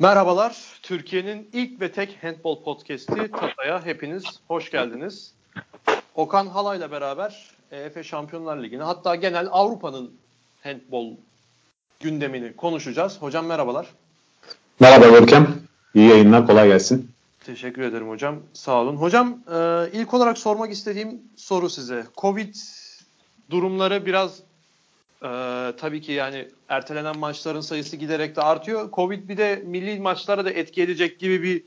Merhabalar, Türkiye'nin ilk ve tek handball podcast'i Tata'ya hepiniz hoş geldiniz. Okan Halay'la beraber EF Şampiyonlar Ligi'ni hatta genel Avrupa'nın handball gündemini konuşacağız. Hocam merhabalar. Merhaba Görkem. İyi yayınlar, kolay gelsin. Teşekkür ederim hocam. Sağ olun. Hocam e, ilk olarak sormak istediğim soru size. Covid durumları biraz e, tabii ki yani ertelenen maçların sayısı giderek de artıyor. Covid bir de milli maçlara da etki edecek gibi bir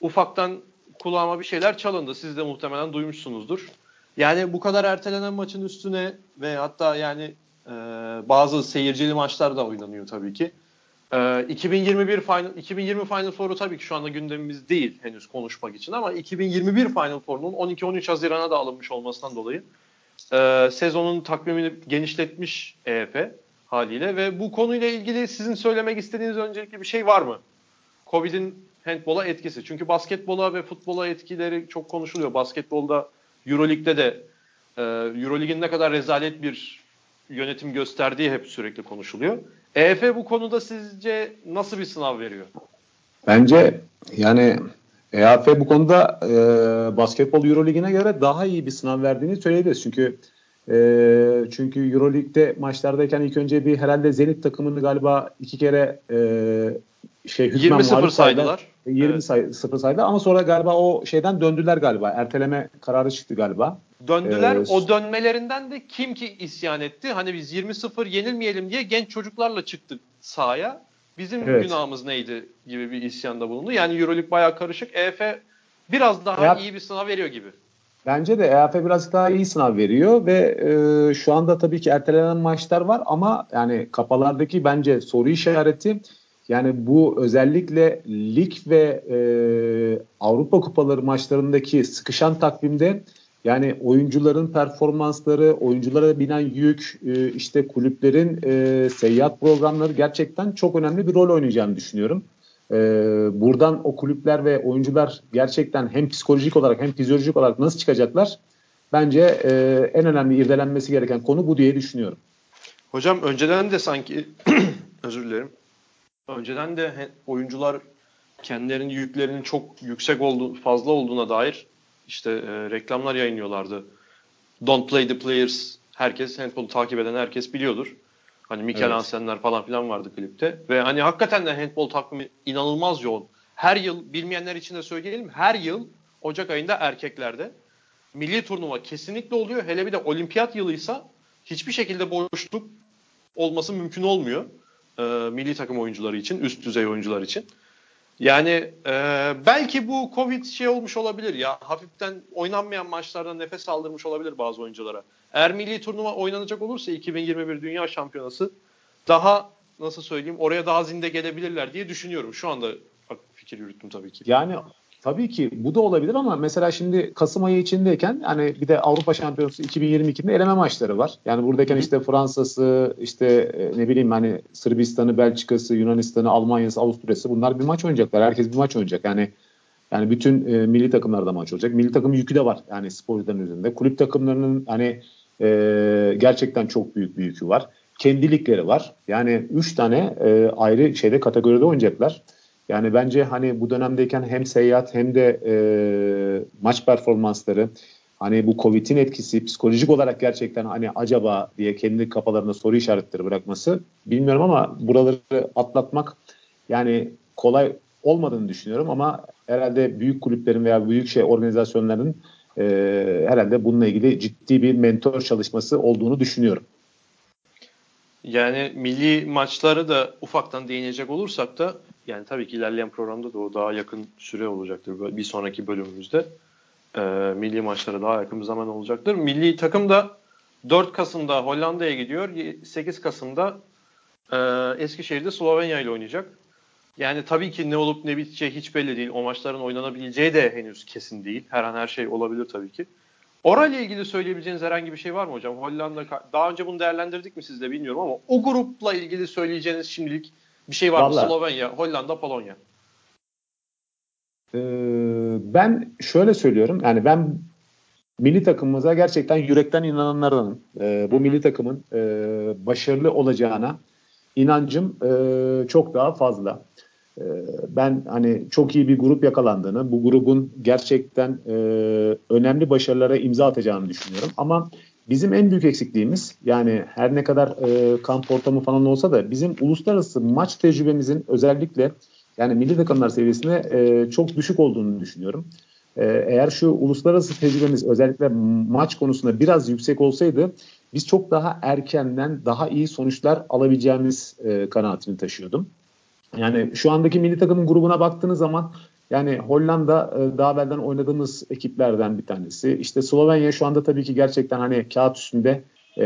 ufaktan kulağıma bir şeyler çalındı. Siz de muhtemelen duymuşsunuzdur. Yani bu kadar ertelenen maçın üstüne ve hatta yani e, bazı seyircili maçlar da oynanıyor tabii ki. E, 2021 Final 2020 Final Four'u tabii ki şu anda gündemimiz değil henüz konuşmak için ama 2021 Final Four'un 12-13 Haziran'a da alınmış olmasından dolayı e, sezonun takvimini genişletmiş EF haliyle ve bu konuyla ilgili sizin söylemek istediğiniz öncelikli bir şey var mı? Covid'in handbola etkisi. Çünkü basketbola ve futbola etkileri çok konuşuluyor. Basketbolda Euroleague'de de e, Euroleague'in ne kadar rezalet bir yönetim gösterdiği hep sürekli konuşuluyor. EF bu konuda sizce nasıl bir sınav veriyor? Bence yani EAF bu konuda e, basketbol Euroleague'ine göre daha iyi bir sınav verdiğini söyleyebiliriz. Çünkü e, çünkü Euroleague'de maçlardayken ilk önce bir herhalde Zenit takımını galiba iki kere e, şey 20-0 saydılar. 20 evet. say, 0 saydı ama sonra galiba o şeyden döndüler galiba. Erteleme kararı çıktı galiba. Döndüler. Ee, o dönmelerinden de kim ki isyan etti? Hani biz 20-0 yenilmeyelim diye genç çocuklarla çıktık sahaya. Bizim evet. günahımız neydi gibi bir isyanda bulundu. Yani Euroleague bayağı karışık. EF biraz daha EF, iyi bir sınav veriyor gibi. Bence de EAF biraz daha iyi sınav veriyor ve e, şu anda tabii ki ertelenen maçlar var ama yani kapalardaki bence soru işareti yani bu özellikle lig ve e, Avrupa Kupaları maçlarındaki sıkışan takvimde yani oyuncuların performansları, oyunculara binen yük, e, işte kulüplerin e, seyahat programları gerçekten çok önemli bir rol oynayacağını düşünüyorum. E, buradan o kulüpler ve oyuncular gerçekten hem psikolojik olarak hem fizyolojik olarak nasıl çıkacaklar? Bence en önemli irdelenmesi gereken konu bu diye düşünüyorum. Hocam önceden de sanki özür dilerim. Önceden de oyuncular kendilerinin yüklerinin çok yüksek olduğu, fazla olduğuna dair işte e, reklamlar yayınlıyorlardı. Don't play the players. Herkes handball'u takip eden herkes biliyordur. Hani Mikel evet. Hansen'ler falan filan vardı klipte. Ve hani hakikaten de handball takvimi inanılmaz yoğun. Her yıl bilmeyenler için de söyleyelim. Her yıl Ocak ayında erkeklerde milli turnuva kesinlikle oluyor. Hele bir de olimpiyat yılıysa hiçbir şekilde boşluk olması mümkün olmuyor. E, milli takım oyuncuları için, üst düzey oyuncular için. Yani e, belki bu Covid şey olmuş olabilir ya. Hafiften oynanmayan maçlarda nefes aldırmış olabilir bazı oyunculara. Eğer milli turnuva oynanacak olursa 2021 Dünya Şampiyonası daha nasıl söyleyeyim oraya daha zinde gelebilirler diye düşünüyorum. Şu anda fikir yürüttüm tabii ki. Yani Tabii ki bu da olabilir ama mesela şimdi Kasım ayı içindeyken hani bir de Avrupa Şampiyonası 2022'de eleme maçları var. Yani buradayken işte Fransa'sı, işte e, ne bileyim hani Sırbistan'ı, Belçika'sı, Yunanistan'ı, Almanya'sı, Avusturya'sı bunlar bir maç oynayacaklar. Herkes bir maç oynayacak. Yani yani bütün e, milli takımlarda maç olacak. Milli takım yükü de var yani sporcuların üzerinde. Kulüp takımlarının hani e, gerçekten çok büyük bir yükü var. Kendilikleri var. Yani üç tane e, ayrı şeyde kategoride oynayacaklar. Yani bence hani bu dönemdeyken hem seyahat hem de e, maç performansları hani bu Covid'in etkisi psikolojik olarak gerçekten hani acaba diye kendi kafalarına soru işaretleri bırakması bilmiyorum ama buraları atlatmak yani kolay olmadığını düşünüyorum ama herhalde büyük kulüplerin veya büyük şey organizasyonların e, herhalde bununla ilgili ciddi bir mentor çalışması olduğunu düşünüyorum. Yani milli maçları da ufaktan değinecek olursak da yani tabii ki ilerleyen programda da o daha yakın süre olacaktır. Bir sonraki bölümümüzde e, milli maçlara daha yakın bir zaman olacaktır. Milli takım da 4 Kasım'da Hollanda'ya gidiyor. 8 Kasım'da e, Eskişehir'de Slovenya ile oynayacak. Yani tabii ki ne olup ne biteceği hiç belli değil. O maçların oynanabileceği de henüz kesin değil. Her an her şey olabilir tabii ki. Orayla ilgili söyleyebileceğiniz herhangi bir şey var mı hocam? Hollanda daha önce bunu değerlendirdik mi sizle bilmiyorum ama o grupla ilgili söyleyeceğiniz şimdilik bir şey var Vallahi, mı? Slovenya, Hollanda, Polonya. E, ben şöyle söylüyorum. Yani ben milli takımımıza gerçekten yürekten inananlardanım. E, bu milli takımın e, başarılı olacağına inancım e, çok daha fazla. e, ben hani çok iyi bir grup yakalandığını, bu grubun gerçekten e, önemli başarılara imza atacağını düşünüyorum. Ama bizim en büyük eksikliğimiz yani her ne kadar e, kamp ortamı falan olsa da bizim uluslararası maç tecrübemizin özellikle yani milli takımlar seviyesinde e, çok düşük olduğunu düşünüyorum. E, eğer şu uluslararası tecrübemiz özellikle maç konusunda biraz yüksek olsaydı biz çok daha erkenden daha iyi sonuçlar alabileceğimiz e, kanaatini taşıyordum. Yani şu andaki milli takımın grubuna baktığınız zaman yani Hollanda e, daha evvelden oynadığımız ekiplerden bir tanesi. İşte Slovenya şu anda tabii ki gerçekten hani kağıt üstünde e,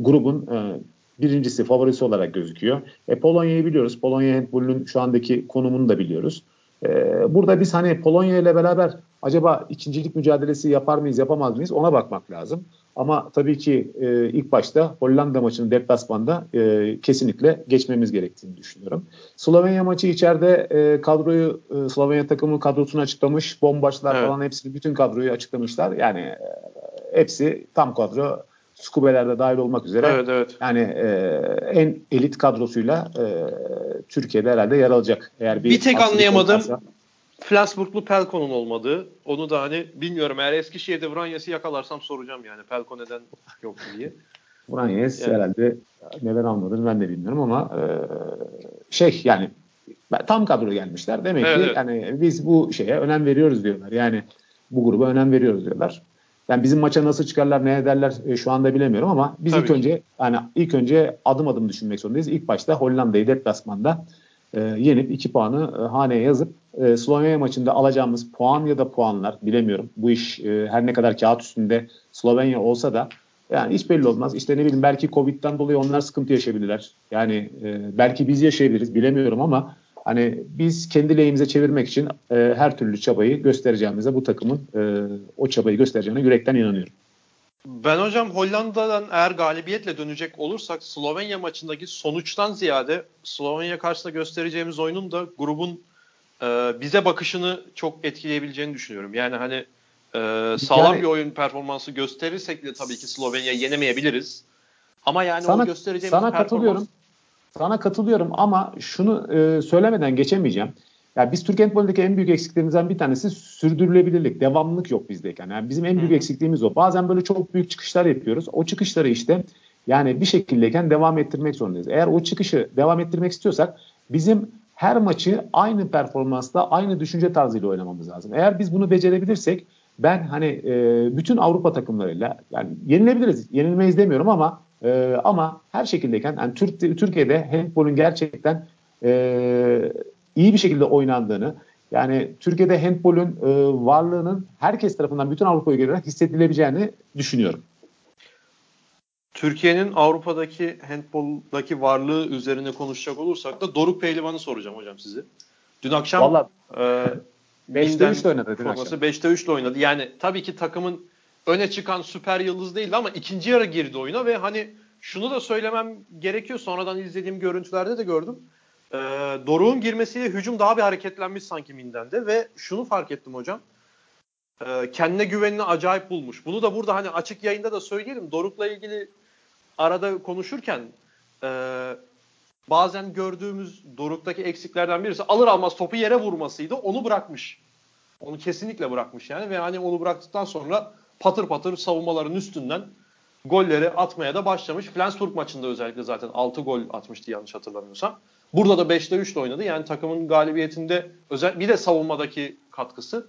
grubun e, birincisi, favorisi olarak gözüküyor. E, Polonya'yı biliyoruz. Polonya handbolünün şu andaki konumunu da biliyoruz. E, burada biz hani Polonya ile beraber acaba ikincilik mücadelesi yapar mıyız, yapamaz mıyız ona bakmak lazım. Ama tabii ki e, ilk başta Hollanda maçını deplasmanda e, kesinlikle geçmemiz gerektiğini düşünüyorum. Slovenya maçı içeride e, kadroyu e, Slovenya takımı kadrosunu açıklamış. Bombaçlar evet. falan hepsi bütün kadroyu açıklamışlar. Yani e, hepsi tam kadro Skubeler dahil olmak üzere evet, evet. yani e, en elit kadrosuyla e, Türkiye'de herhalde yer alacak. Eğer bir, bir tek anlayamadım. Olmazsa, Flensburglu Pelkon'un olmadığı. Onu da hani bilmiyorum eğer Eskişehir'de Vranyas'ı yakalarsam soracağım yani Pelko neden yok diye. Vranyas yani. herhalde neden almadığını ben de bilmiyorum ama e, şey yani tam kadro gelmişler. Demek evet, ki evet. yani biz bu şeye önem veriyoruz diyorlar. Yani bu gruba önem veriyoruz diyorlar. Yani bizim maça nasıl çıkarlar, ne ederler e, şu anda bilemiyorum ama biz Tabii ilk ki. önce yani ilk önce adım adım düşünmek zorundayız. İlk başta Hollanda'yı deplasmanda e, yenip iki puanı e, haneye yazıp e, Slovenya maçında alacağımız puan ya da puanlar bilemiyorum. Bu iş e, her ne kadar kağıt üstünde Slovenya olsa da yani hiç belli olmaz. İşte ne bileyim belki Covid'den dolayı onlar sıkıntı yaşayabilirler. Yani belki biz yaşayabiliriz bilemiyorum ama hani biz kendi lehimize çevirmek için her türlü çabayı göstereceğimize bu takımın o çabayı göstereceğine yürekten inanıyorum. Ben hocam Hollanda'dan eğer galibiyetle dönecek olursak Slovenya maçındaki sonuçtan ziyade Slovenya karşısında göstereceğimiz oyunun da grubun e, bize bakışını çok etkileyebileceğini düşünüyorum. Yani hani e, sağlam yani, bir oyun performansı gösterirsek de tabii ki Slovenya'yı yenemeyebiliriz. Ama yani sana, o göstereceğimiz sana performans... katılıyorum. Sana katılıyorum ama şunu e, söylemeden geçemeyeceğim. Yani biz Türk handbolundaki en büyük eksiklerimizden bir tanesi sürdürülebilirlik, devamlılık yok bizdeyken. Yani bizim en büyük Hı-hı. eksikliğimiz o. Bazen böyle çok büyük çıkışlar yapıyoruz. O çıkışları işte yani bir şekildeyken devam ettirmek zorundayız. Eğer o çıkışı devam ettirmek istiyorsak bizim her maçı aynı performansla, aynı düşünce tarzıyla oynamamız lazım. Eğer biz bunu becerebilirsek ben hani e, bütün Avrupa takımlarıyla yani yenilebiliriz. Yenilmeyiz demiyorum ama e, ama her şekildeyken yani Türk, Türkiye'de handbolun gerçekten e, iyi bir şekilde oynandığını yani Türkiye'de handbolün e, varlığının herkes tarafından bütün Avrupa'ya göre hissedilebileceğini düşünüyorum. Türkiye'nin Avrupa'daki handboldaki varlığı üzerine konuşacak olursak da Doruk Pehlivan'ı soracağım hocam size. Dün akşam Vallahi, e, 5'te 3 oynadı dün akşam. 5'te 3 oynadı. Yani tabii ki takımın öne çıkan süper yıldız değildi ama ikinci yarı girdi oyuna ve hani şunu da söylemem gerekiyor. Sonradan izlediğim görüntülerde de gördüm. E, Doruk'un girmesiyle hücum daha bir hareketlenmiş sanki Minden'de ve şunu fark ettim hocam. E, kendine güvenini acayip bulmuş. Bunu da burada hani açık yayında da söyleyelim. Doruk'la ilgili arada konuşurken e, bazen gördüğümüz Doruk'taki eksiklerden birisi alır almaz topu yere vurmasıydı. Onu bırakmış. Onu kesinlikle bırakmış yani ve hani onu bıraktıktan sonra patır patır savunmaların üstünden golleri atmaya da başlamış. Flensburg maçında özellikle zaten 6 gol atmıştı yanlış hatırlamıyorsam. Burada da 5'te 3'te oynadı. Yani takımın galibiyetinde özel bir de savunmadaki katkısı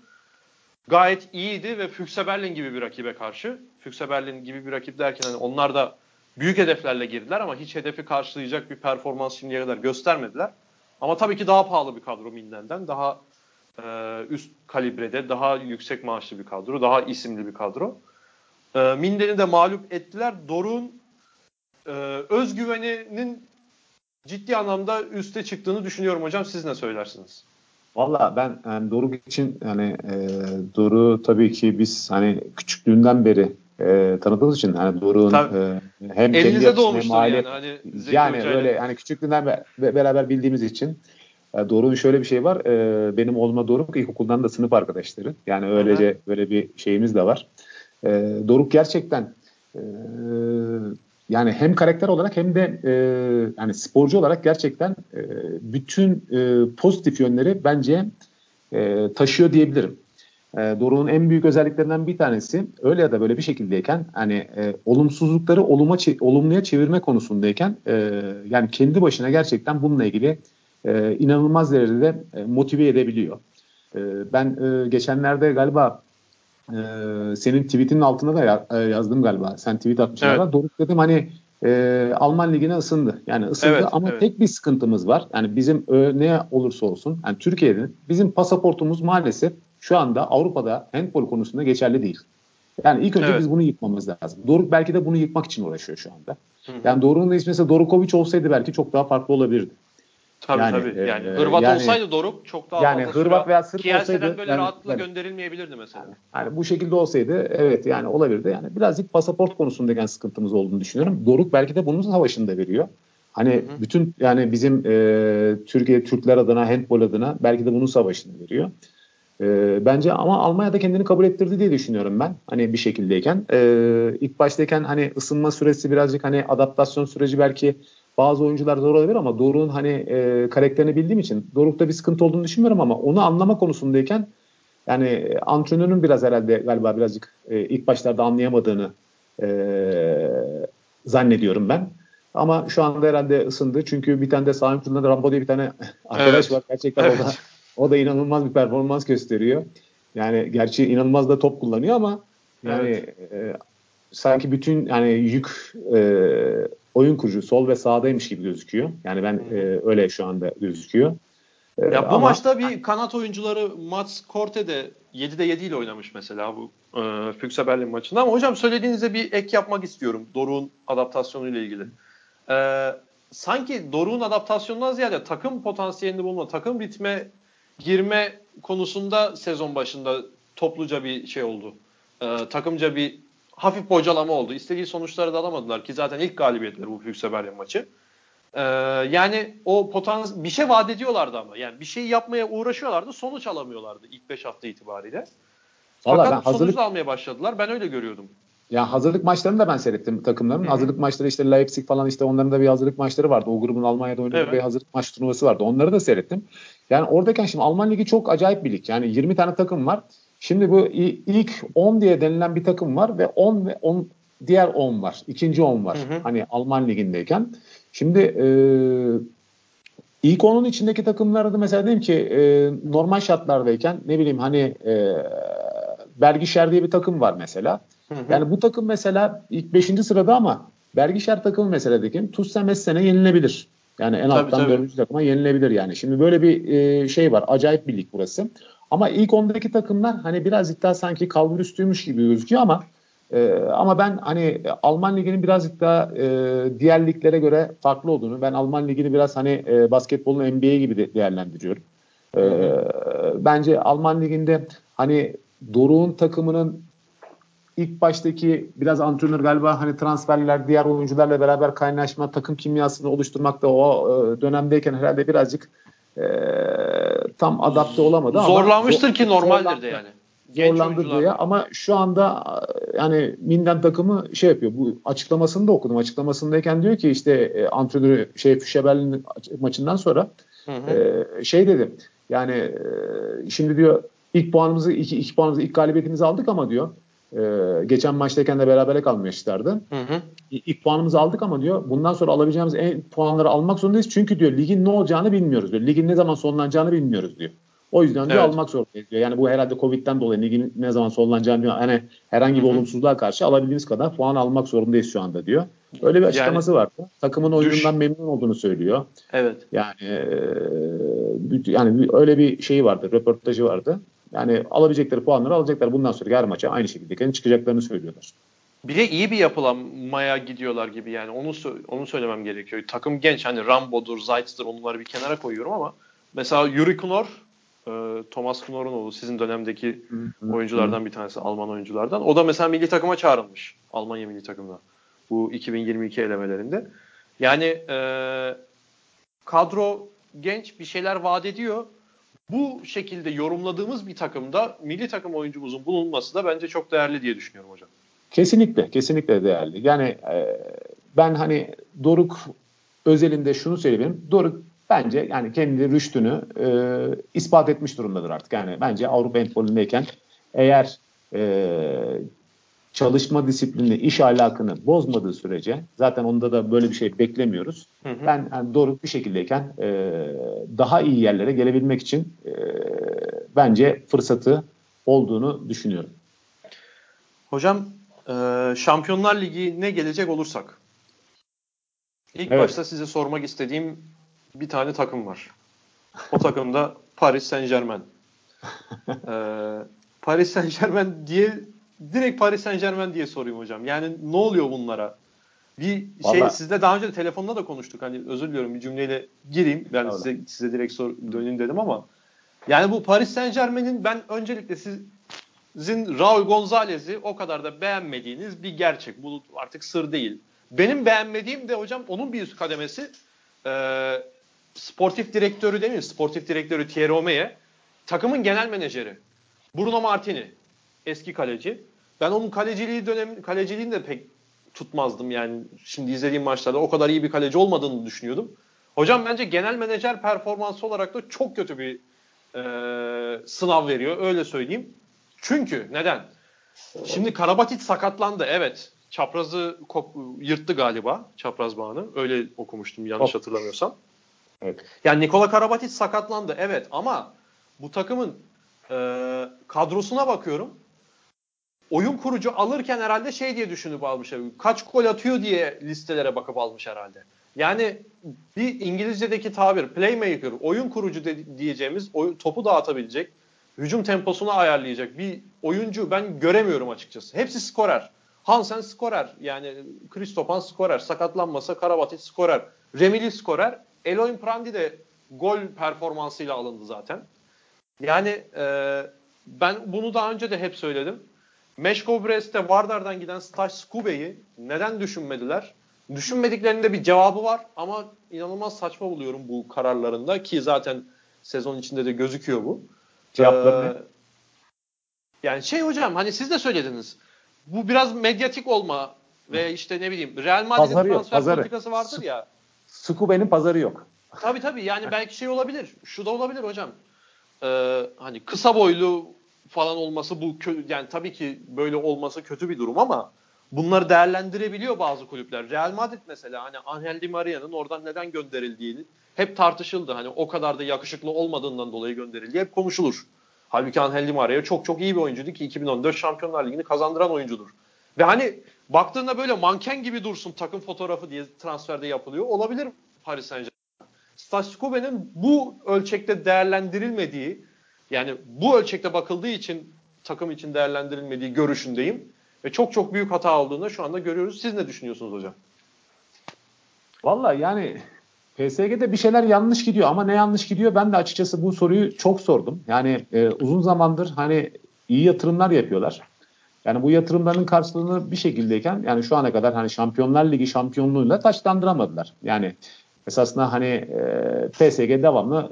gayet iyiydi ve Füchse Berlin gibi bir rakibe karşı. Füchse Berlin gibi bir rakip derken hani onlar da büyük hedeflerle girdiler ama hiç hedefi karşılayacak bir performans şimdiye kadar göstermediler. Ama tabii ki daha pahalı bir kadro Minden'den. Daha e, üst kalibrede, daha yüksek maaşlı bir kadro, daha isimli bir kadro. E, Minden'i de mağlup ettiler. Doruk'un e, özgüveninin ciddi anlamda üste çıktığını düşünüyorum hocam. Siz ne söylersiniz? Valla ben yani Doruk için yani e, Doruk tabii ki biz hani küçüklüğünden beri e, tanıdığımız için hani Doruk'un e, hem kendi hem aile yani, hani yani böyle hani küçüklüğünden be, beraber bildiğimiz için e, Doruk'un şöyle bir şey var. E, benim oğluma Doruk ilkokuldan da sınıf arkadaşları. Yani öylece Aha. böyle bir şeyimiz de var. E, Doruk gerçekten e, yani hem karakter olarak hem de e, yani sporcu olarak gerçekten e, bütün e, pozitif yönleri bence e, taşıyor diyebilirim. E, Doruk'un en büyük özelliklerinden bir tanesi öyle ya da böyle bir şekildeyken hani e, olumsuzlukları oluma olumluya çevirme konusundayken e, yani kendi başına gerçekten bununla ilgili e, inanılmaz derecede e, motive edebiliyor. E, ben e, geçenlerde galiba e, senin tweetinin altına da ya, e, yazdım galiba. Sen tweet atmışsın evet. Doruk dedim hani e, Alman ligine ısındı. Yani ısındı evet, ama evet. tek bir sıkıntımız var. Yani bizim e, ne olursa olsun yani Türkiye'de bizim pasaportumuz maalesef şu anda Avrupa'da handball konusunda geçerli değil. Yani ilk önce evet. biz bunu yıkmamız lazım. Doruk belki de bunu yıkmak için uğraşıyor şu anda. Hı hı. Yani Doruk'un ismi mesela Dorukovic olsaydı belki çok daha farklı olabilirdi. Tabii yani, tabii. Yani e, Hırvat yani, olsaydı Doruk çok daha yani Hırvat veya Sırp olsaydı böyle yani, rahatlıkla yani, gönderilmeyebilirdi mesela. Yani, yani bu şekilde olsaydı evet yani olabilirdi. Yani birazcık pasaport konusundaki sıkıntımız olduğunu düşünüyorum. Doruk belki de bunun savaşını da veriyor. Hani hı hı. bütün yani bizim e, Türkiye Türkler adına handball adına belki de bunun savaşını veriyor. E, bence ama Almanya'da kendini kabul ettirdi diye düşünüyorum ben. Hani bir şekildeyken. E, ilk baştayken hani ısınma süresi birazcık hani adaptasyon süreci belki bazı oyuncular zor olabilir ama Doruk'un hani e, karakterini bildiğim için Doruk'ta bir sıkıntı olduğunu düşünmüyorum ama onu anlama konusundayken yani antrenörün biraz herhalde galiba birazcık e, ilk başlarda anlayamadığını e, zannediyorum ben. Ama şu anda herhalde ısındı. Çünkü bir tane de sağ önümüzde Rambo diye bir tane arkadaş evet. var. Gerçekten evet. o da o da inanılmaz bir performans gösteriyor. Yani gerçi inanılmaz da top kullanıyor ama yani evet. e, sanki bütün yani yük e, oyun kurucu sol ve sağdaymış gibi gözüküyor. Yani ben e, öyle şu anda gözüküyor. E, ya bu ama, maçta bir kanat oyuncuları Mats Korte de 7'de 7 ile oynamış mesela bu e, Füchse Berlin maçında. Ama hocam söylediğinizde bir ek yapmak istiyorum Doruk'un adaptasyonu ile ilgili. E, sanki Doruk'un adaptasyonundan ziyade takım potansiyelini bulma, takım ritme girme konusunda sezon başında topluca bir şey oldu. E, takımca bir hafif bocalama oldu. İstediği sonuçları da alamadılar ki zaten ilk galibiyetleri bu Hükse Berlin maçı. Ee, yani o potansiyel bir şey vaat ediyorlardı ama. Yani bir şey yapmaya uğraşıyorlardı. Sonuç alamıyorlardı ilk 5 hafta itibariyle. Vallahi Fakat ben hazırlık... sonuç almaya başladılar. Ben öyle görüyordum. Ya hazırlık maçlarını da ben seyrettim takımların. Hı-hı. Hazırlık maçları işte Leipzig falan işte onların da bir hazırlık maçları vardı. O grubun Almanya'da oynadığı evet. bir hazırlık maç turnuvası vardı. Onları da seyrettim. Yani oradayken şimdi Alman Ligi çok acayip bir lig. Yani 20 tane takım var. Şimdi bu ilk 10 diye denilen bir takım var ve 10 ve 10 diğer 10 var. İkinci 10 var. Hı hı. Hani Alman ligindeyken. Şimdi e, ilk 10'un içindeki takımlarda da mesela diyeyim ki e, normal şartlardayken ne bileyim hani e, Bergişer diye bir takım var mesela. Hı hı. Yani bu takım mesela ilk 5. sırada ama Bergişer takımı mesela diyeyim Tussem Essen'e yenilebilir. Yani en tabii, alttan 4. takıma yenilebilir yani. Şimdi böyle bir e, şey var. Acayip bir lig burası. Ama ilk ondaki takımlar hani birazcık daha sanki kalbur üstüymüş gibi gözüküyor ama e, ama ben hani Alman liginin birazcık daha e, diğer liglere göre farklı olduğunu, ben Alman ligini biraz hani e, basketbolun NBA gibi de değerlendiriyorum. E, bence Alman liginde hani Doruk'un takımının ilk baştaki biraz antrenör galiba hani transferler diğer oyuncularla beraber kaynaşma, takım kimyasını oluşturmakta o e, dönemdeyken herhalde birazcık e, tam adapte olamadı ama zorlanmıştır ki normaldir de yani. zorlandı diye ama şu anda yani Minden takımı şey yapıyor. Bu açıklamasını da okudum. Açıklamasındayken diyor ki işte e, antrenörü şey Füşeberlin maçından sonra hı hı. E, şey dedi. Yani e, şimdi diyor ilk puanımızı iki, iki puanımızı ilk galibiyetimizi aldık ama diyor ee, geçen maçtayken de berabere kalmışlardı. Hı hı. İlk puanımızı aldık ama diyor bundan sonra alabileceğimiz en puanları almak zorundayız. Çünkü diyor ligin ne olacağını bilmiyoruz diyor. Ligin ne zaman sonlanacağını bilmiyoruz diyor. O yüzden diyor evet. almak zorundayız diyor. Yani bu herhalde Covid'den dolayı ligin ne zaman sonlanacağını diyor. Hani herhangi bir olumsuzluğa karşı alabildiğimiz kadar puan almak zorundayız şu anda diyor. Öyle bir açıklaması yani, vardı. Takımın oyunundan düş. memnun olduğunu söylüyor. Evet. Yani e, yani öyle bir şeyi vardı, röportajı vardı. Yani alabilecekleri puanları alacaklar. Bundan sonra her maça aynı şekilde çıkacaklarını söylüyorlar. Bir de iyi bir yapılanmaya gidiyorlar gibi yani onu onu söylemem gerekiyor. Takım genç hani Rambo'dur, Zayt'dır onları bir kenara koyuyorum ama mesela Yuri Knor, e, Thomas Knorr'un oğlu sizin dönemdeki oyunculardan bir tanesi Alman oyunculardan. O da mesela milli takıma çağrılmış Almanya milli takımına bu 2022 elemelerinde. Yani e, kadro genç bir şeyler vaat ediyor bu şekilde yorumladığımız bir takımda milli takım oyuncumuzun bulunması da bence çok değerli diye düşünüyorum hocam. Kesinlikle, kesinlikle değerli. Yani e, ben hani Doruk özelinde şunu söyleyeyim. Doruk bence yani kendi rüştünü e, ispat etmiş durumdadır artık. Yani bence Avrupa handbolündeyken eğer e, çalışma disiplini, iş ahlakını bozmadığı sürece zaten onda da böyle bir şey beklemiyoruz. Hı hı. Ben yani doğru bir şekildeyken e, daha iyi yerlere gelebilmek için e, bence fırsatı olduğunu düşünüyorum. Hocam e, Şampiyonlar Ligi ne gelecek olursak ilk evet. başta size sormak istediğim bir tane takım var. O takım da Paris Saint Germain. ee, Paris Saint Germain diye direkt Paris Saint Germain diye sorayım hocam. Yani ne oluyor bunlara? Bir şey Vallahi... sizle daha önce de telefonda da konuştuk. Hani özür diliyorum bir cümleyle gireyim. Ben Öyle. size size direkt sor, döneyim dedim ama yani bu Paris Saint Germain'in ben öncelikle sizin Raul Gonzalez'i o kadar da beğenmediğiniz bir gerçek. Bu artık sır değil. Benim beğenmediğim de hocam onun bir üst kademesi e, sportif direktörü değil mi? Sportif direktörü Thierry Omeye takımın genel menajeri Bruno Martini eski kaleci. Ben onun kaleciliği dönem kaleciliğini de pek tutmazdım yani. Şimdi izlediğim maçlarda o kadar iyi bir kaleci olmadığını düşünüyordum. Hocam bence genel menajer performansı olarak da çok kötü bir e, sınav veriyor. Öyle söyleyeyim. Çünkü neden? Şimdi Karabatic sakatlandı. Evet. Çaprazı kop, yırttı galiba. Çapraz bağını. Öyle okumuştum yanlış Hop. hatırlamıyorsam. Evet. Yani Nikola Karabatic sakatlandı. Evet ama bu takımın e, kadrosuna bakıyorum oyun kurucu alırken herhalde şey diye düşünüp almış. Kaç gol atıyor diye listelere bakıp almış herhalde. Yani bir İngilizce'deki tabir playmaker, oyun kurucu de, diyeceğimiz oyun, topu dağıtabilecek, hücum temposunu ayarlayacak bir oyuncu ben göremiyorum açıkçası. Hepsi skorer. Hansen skorer. Yani Kristopan skorer. Sakatlanmasa Karabatic skorer. Remili skorer. Eloin Prandi de gol performansıyla alındı zaten. Yani e, ben bunu daha önce de hep söyledim. Meşko Brest'te Vardar'dan giden Staj Skube'yi neden düşünmediler? Düşünmediklerinde bir cevabı var ama inanılmaz saçma buluyorum bu kararlarında ki zaten sezon içinde de gözüküyor bu. Cevapları ee, Yani şey hocam hani siz de söylediniz. Bu biraz medyatik olma ve işte ne bileyim Real Madrid'in transfer yok, pazarı. politikası vardır ya. Skube'nin pazarı yok. Tabii tabii yani belki şey olabilir. Şu da olabilir hocam. Ee, hani kısa boylu falan olması bu yani tabii ki böyle olması kötü bir durum ama bunları değerlendirebiliyor bazı kulüpler. Real Madrid mesela hani Angel Di Maria'nın oradan neden gönderildiğini hep tartışıldı. Hani o kadar da yakışıklı olmadığından dolayı gönderildi hep konuşulur. Halbuki Angel Di Maria çok çok iyi bir oyuncuydu ki 2014 Şampiyonlar Ligi'ni kazandıran oyuncudur. Ve hani baktığında böyle manken gibi dursun takım fotoğrafı diye transferde yapılıyor. Olabilir Paris Saint Germain. Stasikove'nin bu ölçekte değerlendirilmediği yani bu ölçekte bakıldığı için takım için değerlendirilmediği görüşündeyim. Ve çok çok büyük hata olduğunu şu anda görüyoruz. Siz ne düşünüyorsunuz hocam? Valla yani PSG'de bir şeyler yanlış gidiyor ama ne yanlış gidiyor ben de açıkçası bu soruyu çok sordum. Yani e, uzun zamandır hani iyi yatırımlar yapıyorlar. Yani bu yatırımların karşılığını bir şekildeyken yani şu ana kadar hani Şampiyonlar Ligi şampiyonluğuyla taçlandıramadılar. Yani esasında hani e, PSG devamlı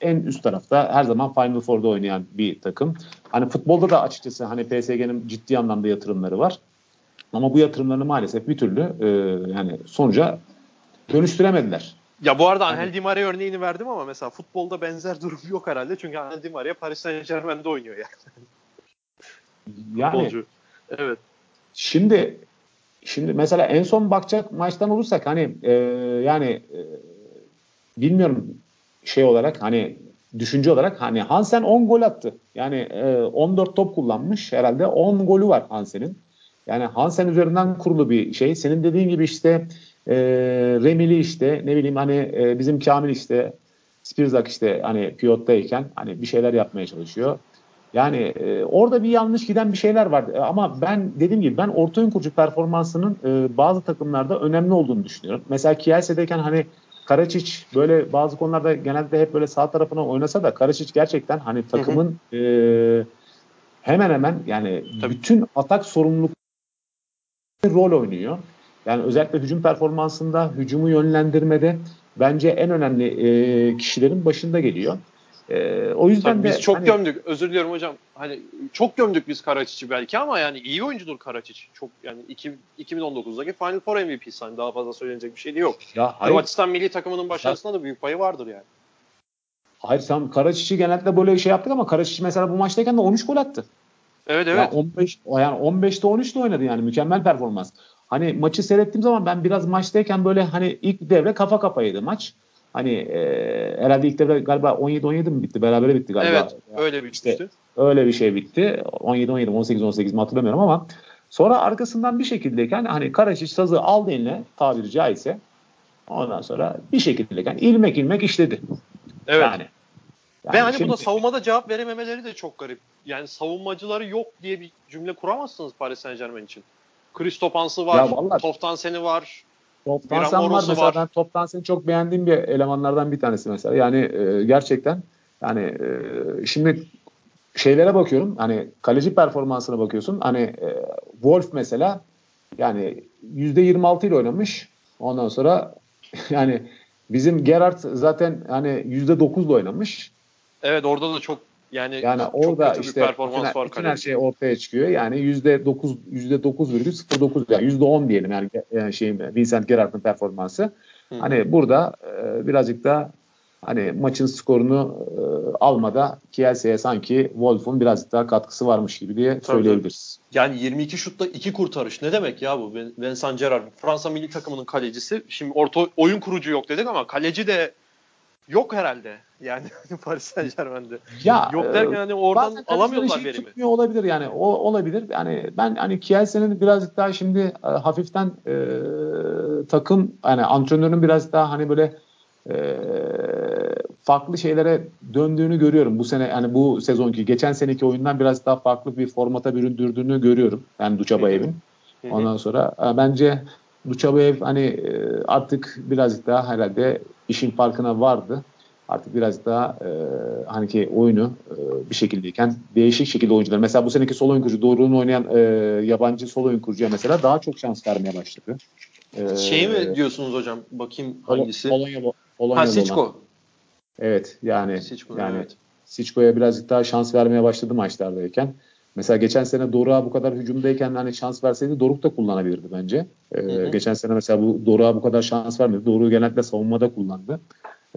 e, en üst tarafta her zaman Final Four'da oynayan bir takım. Hani futbolda da açıkçası hani PSG'nin ciddi anlamda yatırımları var. Ama bu yatırımlarını maalesef bir türlü e, yani sonuca dönüştüremediler. Ya bu arada Angel Di Maria örneğini verdim ama mesela futbolda benzer durum yok herhalde. Çünkü Angel Di Maria Paris Saint Germain'de oynuyor yani. yani Futbolcu. Evet. Şimdi Şimdi mesela en son bakacak maçtan olursak hani e, yani e, bilmiyorum şey olarak hani düşünce olarak hani Hansen 10 gol attı. Yani e, 14 top kullanmış herhalde 10 golü var Hansen'in. Yani Hansen üzerinden kurulu bir şey. Senin dediğin gibi işte e, Remili işte ne bileyim hani e, bizim Kamil işte Spirzak işte hani piyottayken hani bir şeyler yapmaya çalışıyor. Yani e, orada bir yanlış giden bir şeyler var. E, ama ben dediğim gibi ben orta oyun kurucu performansının e, bazı takımlarda önemli olduğunu düşünüyorum. Mesela Kielce'deyken hani Karaçic böyle bazı konularda genelde hep böyle sağ tarafına oynasa da Karaçic gerçekten hani takımın hı hı. E, hemen hemen yani Tabii. bütün atak sorumluluk rol oynuyor. Yani özellikle hücum performansında, hücumu yönlendirmede bence en önemli e, kişilerin başında geliyor. E, o yüzden Tabii de biz çok hani, gömdük. Özür diliyorum hocam. Hani çok gömdük biz Karaçic'i belki ama yani iyi oyuncudur Karaçic. Çok yani iki, 2019'daki Final Four MVP'si. Hani daha fazla söylenecek bir şey de yok. ya hayır, Hırvatistan milli takımının başarısında da büyük payı vardır yani. hayır sen Karaçic'i genellikle böyle şey yaptık ama Karaçic mesela bu maçtayken de 13 gol attı. Evet evet. Yani 15 yani 15'te 13'te oynadı yani mükemmel performans. Hani maçı seyrettiğim zaman ben biraz maçtayken böyle hani ilk devre kafa kafaydı maç. Hani e, herhalde ilk devre galiba 17-17 mi bitti? Berabere bitti galiba. Evet öyle bitmişti. İşte, öyle bir şey bitti. 17-17 18-18 mi hatırlamıyorum ama sonra arkasından bir şekildeyken hani Karaçiç sazı aldı eline tabiri caizse ondan sonra bir şekildeyken ilmek ilmek işledi. Evet. Yani. Ve hani şimdi- bu da savunmada cevap verememeleri de çok garip. Yani savunmacıları yok diye bir cümle kuramazsınız Paris Saint Germain için. Kristopans'ı var, vallahi- Toftansen'i var. Sen var mesela var. ben Toptan seni çok beğendiğim bir elemanlardan bir tanesi mesela. Yani e, gerçekten yani e, şimdi şeylere bakıyorum hani kaleci performansına bakıyorsun. Hani e, Wolf mesela yani %26 ile oynamış. Ondan sonra yani bizim Gerrard zaten hani %9 ile oynamış. Evet orada da çok yani, Yani orada işte performans bütün, bütün her şey ortaya çıkıyor. Yani %9 %9,09 yani %10 diyelim yani, yani şeyin Vincent Gerrard'ın performansı. Hı hı. Hani burada e, birazcık da hani maçın skorunu e, almada Kielce'ye sanki Wolf'un birazcık daha katkısı varmış gibi diye Tabii, söyleyebiliriz. Yani 22 şutta 2 kurtarış. Ne demek ya bu? Vin- Vincent Gerrard. Fransa milli takımının kalecisi. Şimdi orta oyun kurucu yok dedik ama kaleci de yok herhalde. Yani Paris Saint Germain'de. Ya Yok e, derken hani oradan alamıyorlar şeyi verimi. tutmuyor olabilir yani o olabilir. Yani ben hani Kielce'nin birazcık daha şimdi e, hafiften e, takım hani antrenörün biraz daha hani böyle e, farklı şeylere döndüğünü görüyorum bu sene yani bu sezonki geçen seneki oyundan biraz daha farklı bir formata büründürdüğünü görüyorum. Yani Duçabayev'in. Ondan sonra e, bence Duçabayev hani e, artık birazcık daha herhalde işin farkına vardı. Artık biraz daha e, hani ki oyunu e, bir şekildeyken değişik şekilde oyuncular. Mesela bu seneki sol oyun kurucu Doğru'nun oynayan e, yabancı sol oyun kurucuya mesela daha çok şans vermeye başladı. E, Şeyi mi diyorsunuz hocam? Bakayım hangisi? Polonya, ha Polonyalı olan. Siçko. Evet yani Siçko, yani evet. Siçko'ya birazcık daha şans vermeye başladı maçlardayken. Mesela geçen sene Doruk'a bu kadar hücumdayken hani şans verseydi Doruk da kullanabilirdi bence. Ee, Hı hı. Geçen sene mesela bu Doruk'a bu kadar şans vermedi. Doruk'u genellikle savunmada kullandı.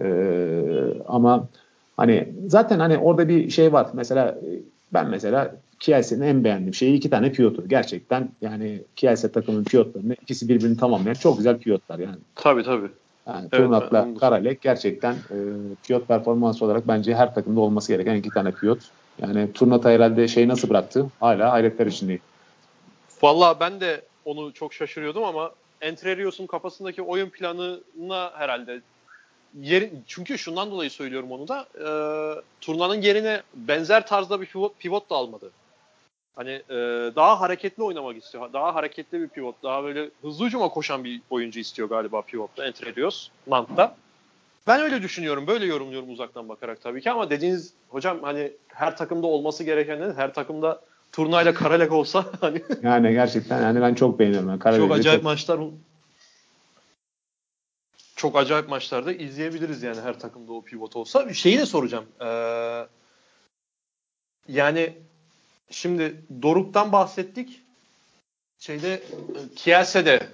Ee, ama hani zaten hani orada bir şey var. Mesela ben mesela Kielce'nin en beğendiğim şeyi iki tane piyotu. Gerçekten yani Kielse takımın piyotlarını ikisi birbirini tamamlayan çok güzel piyotlar yani. Tabii tabii. Yani Evet, Turnak'la Karalek gerçekten e, piyot performansı olarak bence her takımda olması gereken iki tane piyot. Yani Turnata herhalde şey nasıl bıraktı? Hala hayretler içindeyim. Vallahi ben de onu çok şaşırıyordum ama Entre Rios'un kafasındaki oyun planına herhalde yeri, çünkü şundan dolayı söylüyorum onu da e, turnanın yerine benzer tarzda bir pivot, pivot da almadı. Hani e, daha hareketli oynamak istiyor. Daha hareketli bir pivot. Daha böyle hızlı hücuma koşan bir oyuncu istiyor galiba pivotta. Entre Rios, Nant'ta. Ben öyle düşünüyorum. Böyle yorumluyorum uzaktan bakarak tabii ki ama dediğiniz hocam hani her takımda olması gereken her takımda turnayla Karalek olsa hani Yani gerçekten yani ben çok beğeniyorum. Yani Karalek'i çok acayip çok- maçlar çok acayip maçlarda izleyebiliriz yani her takımda o pivot olsa. Şeyi de soracağım. Ee, yani şimdi Doruk'tan bahsettik. Şeyde e, Kielce'de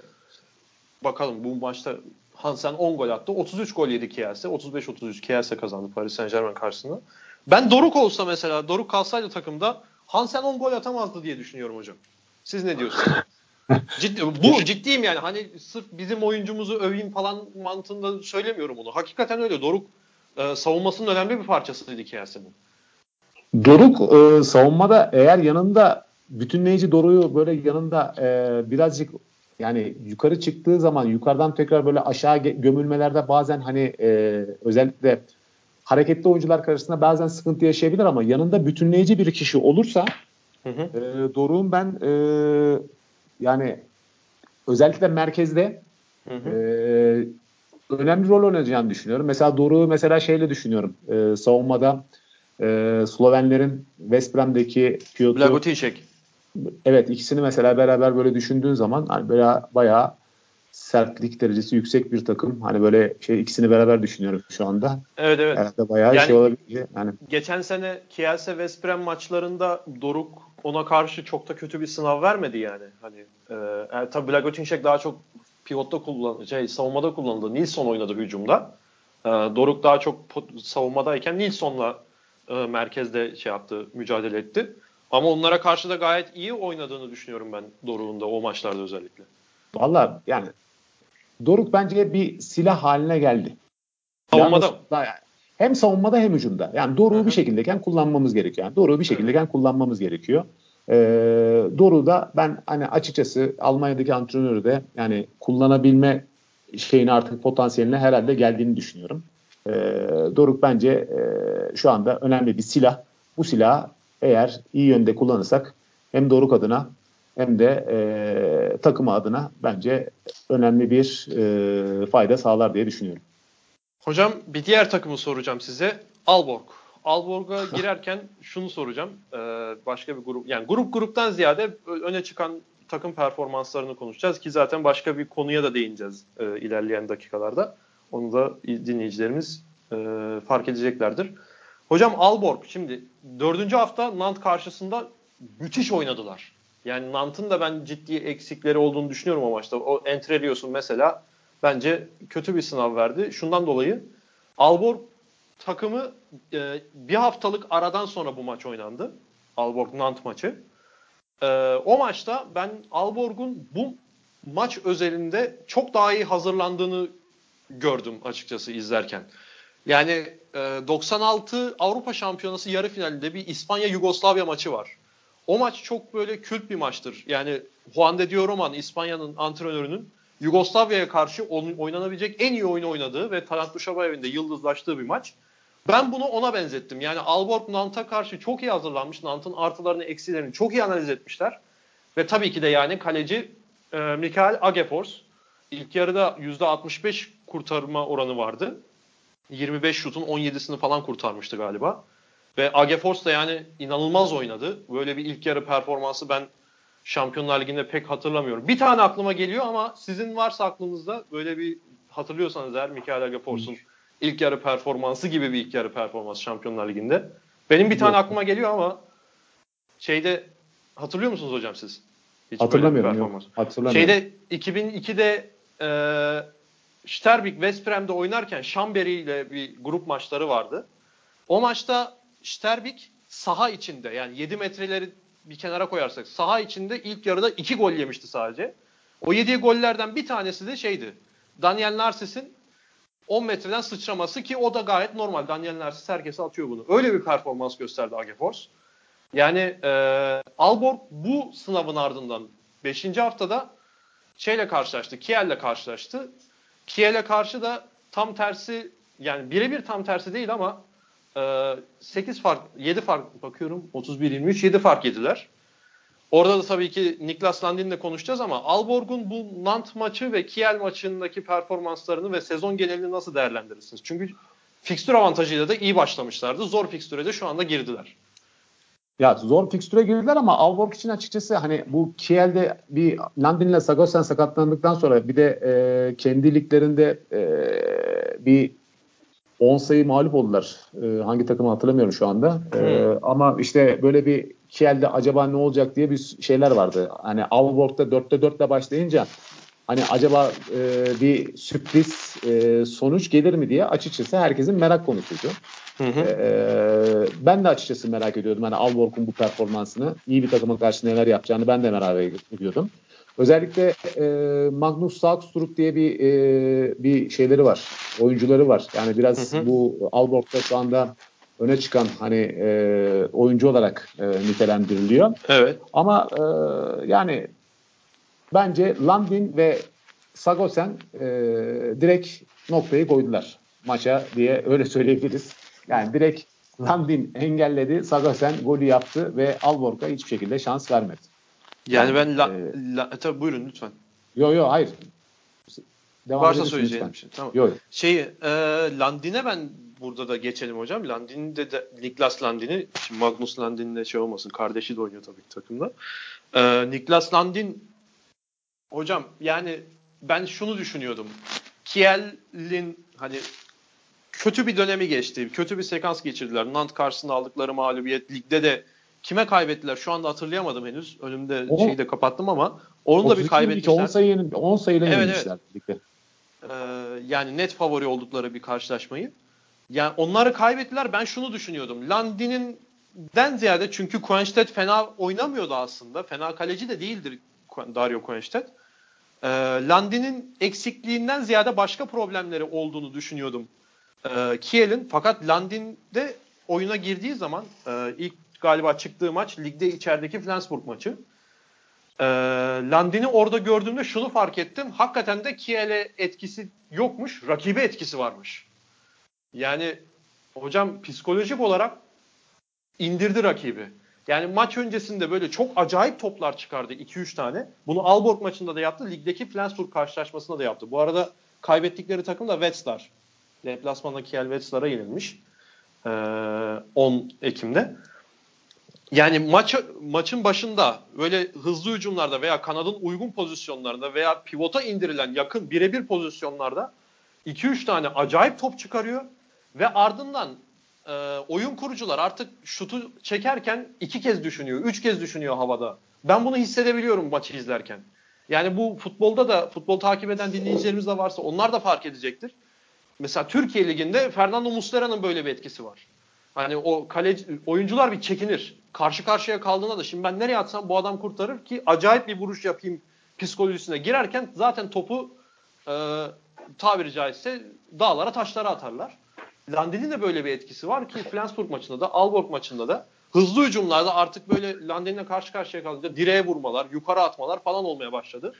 bakalım bu maçta Hansen 10 gol attı. 33 gol yedi Kielse. 35-33 Kielse kazandı Paris Saint Germain karşısında. Ben Doruk olsa mesela Doruk kalsaydı takımda Hansen 10 gol atamazdı diye düşünüyorum hocam. Siz ne diyorsunuz? Ciddi, bu ciddiyim yani. Hani sırf bizim oyuncumuzu öveyim falan mantığında söylemiyorum bunu. Hakikaten öyle. Doruk e, savunmasının önemli bir parçasıydı Kielce'nin. Doruk e, savunmada eğer yanında bütünleyici Doruk'u böyle yanında e, birazcık yani yukarı çıktığı zaman yukarıdan tekrar böyle aşağı gömülmelerde bazen hani e, özellikle hareketli oyuncular karşısında bazen sıkıntı yaşayabilir ama yanında bütünleyici bir kişi olursa Hı hı. e, Doruk'un ben e, yani özellikle merkezde Hı hı. ee, önemli rol oynayacağını düşünüyorum. Mesela Doruk'u mesela şeyle düşünüyorum. Ee, savunmada e, Slovenlerin West Brom'daki Piotr Blagotinšek. Evet ikisini mesela beraber böyle düşündüğün zaman hani böyle bayağı sertlik derecesi yüksek bir takım. Hani böyle şey ikisini beraber düşünüyorum şu anda. Evet evet. Herhalde bayağı yani, şey olabilir. Yani geçen sene Kielse West Brom maçlarında Doruk ona karşı çok da kötü bir sınav vermedi yani. Hani e, e, tabii Blagotinşek daha çok pivotta kullanıldı, şey, savunmada kullanıldı. Nilsson oynadı hücumda. E, Doruk daha çok savunmadayken Nilsson'la e, merkezde şey yaptı, mücadele etti. Ama onlara karşı da gayet iyi oynadığını düşünüyorum ben Doruk'un da o maçlarda özellikle. Valla yani Doruk bence bir silah haline geldi. Savunmada. Yani, hem savunmada hem hücumda. Yani Doruk'u bir şekildeyken kullanmamız gerekiyor. Yani Doruk'u bir şekildeyken kullanmamız gerekiyor. Ee, Doru da ben hani açıkçası Almanya'daki antrenörü de yani kullanabilme şeyini artık potansiyeline herhalde geldiğini düşünüyorum. Ee, Doruk bence e, şu anda önemli bir silah. Bu silah eğer iyi yönde kullanırsak hem Doruk adına hem de e, takımı adına bence önemli bir e, fayda sağlar diye düşünüyorum. Hocam bir diğer takımı soracağım size. Alborg. Alborg'a girerken şunu soracağım. Ee, başka bir grup yani grup gruptan ziyade öne çıkan takım performanslarını konuşacağız ki zaten başka bir konuya da değineceğiz e, ilerleyen dakikalarda. Onu da dinleyicilerimiz e, fark edeceklerdir. Hocam Alborg şimdi dördüncü hafta Nant karşısında müthiş oynadılar. Yani Nant'ın da ben ciddi eksikleri olduğunu düşünüyorum o maçta. O Entrelios'un mesela bence kötü bir sınav verdi. Şundan dolayı Alborg takımı e, bir haftalık aradan sonra bu maç oynandı. Alborg-Nant maçı. E, o maçta ben Alborg'un bu maç özelinde çok daha iyi hazırlandığını gördüm açıkçası izlerken. Yani e, 96 Avrupa Şampiyonası yarı finalinde bir İspanya-Yugoslavya maçı var. O maç çok böyle kült bir maçtır. Yani Juan de Dio Roman İspanya'nın antrenörünün Yugoslavya'ya karşı oynanabilecek en iyi oyunu oynadığı ve Talant Duşabayev'in de yıldızlaştığı bir maç. Ben bunu ona benzettim. Yani Alborg Nant'a karşı çok iyi hazırlanmış. Nant'ın artılarını eksilerini çok iyi analiz etmişler. Ve tabii ki de yani kaleci e, Mikael Agefors. İlk yarıda %65 kurtarma oranı vardı. 25 şutun 17'sini falan kurtarmıştı galiba. Ve Agefors da yani inanılmaz oynadı. Böyle bir ilk yarı performansı ben Şampiyonlar Ligi'nde pek hatırlamıyorum. Bir tane aklıma geliyor ama sizin varsa aklınızda böyle bir hatırlıyorsanız eğer Mikael Agefors'un ilk yarı performansı gibi bir ilk yarı performans Şampiyonlar Ligi'nde. Benim bir tane yok. aklıma geliyor ama şeyde hatırlıyor musunuz hocam siz? Hiç Hatırlamıyorum. Yok, hatırlamıyorum. Şeyde 2002'de e, Sterbik West Brom'da oynarken Şamberi ile bir grup maçları vardı. O maçta Sterbik saha içinde yani 7 metreleri bir kenara koyarsak saha içinde ilk yarıda 2 gol yemişti sadece. O yediği gollerden bir tanesi de şeydi. Daniel Narsis'in 10 metreden sıçraması ki o da gayet normal. Daniel Narsis herkese atıyor bunu. Öyle bir performans gösterdi Agefors. Yani e, Alborg bu sınavın ardından 5. haftada şeyle karşılaştı. Kiel'le karşılaştı. Kiel'e karşı da tam tersi yani birebir tam tersi değil ama e, 8 fark 7 fark bakıyorum 31-23 7 fark yediler. Orada da tabii ki Niklas Landin'le konuşacağız ama Alborg'un bu Nant maçı ve Kiel maçındaki performanslarını ve sezon genelini nasıl değerlendirirsiniz? Çünkü fikstür avantajıyla da iyi başlamışlardı. Zor fikstüre de şu anda girdiler. Ya zor fikstüre girdiler ama Alborg için açıkçası hani bu Kiel'de bir Landin'le Sagosen sakatlandıktan sonra bir de e, kendi liglerinde e, bir 10 sayı mağlup oldular. E, hangi takımı hatırlamıyorum şu anda. E, ama işte böyle bir Kiel'de acaba ne olacak diye bir şeyler vardı. Hani Alborg'da 4'te 4'le başlayınca hani acaba e, bir sürpriz e, sonuç gelir mi diye açıkçası herkesin merak konusuydu. Hı hı. E, ben de açıkçası merak ediyordum. Hani Alborg'un bu performansını, iyi bir takıma karşı neler yapacağını ben de merak ediyordum. Özellikle e, Magnus Saugstrup diye bir e, bir şeyleri var. Oyuncuları var. Yani biraz hı hı. bu Alborg'da şu anda öne çıkan hani e, oyuncu olarak e, nitelendiriliyor. Evet. Ama e, yani bence Landin ve Sagosen e, direkt noktayı koydular maça diye öyle söyleyebiliriz. Yani direkt Landin engelledi, Sagosen golü yaptı ve Alborg'a hiçbir şekilde şans vermedi. Yani, yani ben la, e, la, tabii buyurun lütfen. Yok yok hayır. Devam Varsa söyleyeceğim bir şey. Tamam. Yok. Şeyi e, Landin'e ben burada da geçelim hocam. Landin'de de Niklas Landin'i şimdi Magnus Landin'le şey olmasın kardeşi de oynuyor tabii takımda. E, Niklas Landin hocam yani ben şunu düşünüyordum. Kiel'in hani kötü bir dönemi geçti. Kötü bir sekans geçirdiler. Nant karşısında aldıkları mağlubiyet. Ligde de kime kaybettiler şu anda hatırlayamadım henüz. Önümde o, şeyi de kapattım ama onu da bir kaybetmişler. 10 sayı 10 sayıyla evet, yenilmişler evet. Ee, yani net favori oldukları bir karşılaşmayı. Yani onları kaybettiler. Ben şunu düşünüyordum. Landin'in den ziyade çünkü Koenstedt fena oynamıyordu aslında. Fena kaleci de değildir Dario Koenstedt. E, Landin'in eksikliğinden ziyade başka problemleri olduğunu düşünüyordum e, Kiel'in. Fakat Landin'de oyuna girdiği zaman e, ilk galiba çıktığı maç ligde içerideki Flensburg maçı. E, Landin'i orada gördüğümde şunu fark ettim. Hakikaten de Kiel'e etkisi yokmuş. Rakibe etkisi varmış. Yani hocam psikolojik olarak indirdi rakibi. Yani maç öncesinde böyle çok acayip toplar çıkardı 2-3 tane. Bunu Alborg maçında da yaptı. Ligdeki Flensburg karşılaşmasında da yaptı. Bu arada kaybettikleri takım da Wetzlar. Deplasmanda Kiel Wetzlar'a yenilmiş. Ee, 10 Ekim'de. Yani maç maçın başında böyle hızlı hücumlarda veya kanadın uygun pozisyonlarında veya pivota indirilen yakın birebir pozisyonlarda 2-3 tane acayip top çıkarıyor ve ardından e, oyun kurucular artık şutu çekerken iki kez düşünüyor, üç kez düşünüyor havada. Ben bunu hissedebiliyorum maçı izlerken. Yani bu futbolda da futbol takip eden dinleyicilerimiz de varsa onlar da fark edecektir. Mesela Türkiye Ligi'nde Fernando Muslera'nın böyle bir etkisi var. Hani o kaleci, oyuncular bir çekinir. Karşı karşıya kaldığında da şimdi ben nereye atsam bu adam kurtarır ki acayip bir vuruş yapayım psikolojisine girerken zaten topu e, tabiri caizse dağlara taşlara atarlar. Landin'in de böyle bir etkisi var ki Flensburg maçında da Alborg maçında da hızlı hücumlarda artık böyle Landin'le karşı karşıya kalınca direğe vurmalar, yukarı atmalar falan olmaya başladı.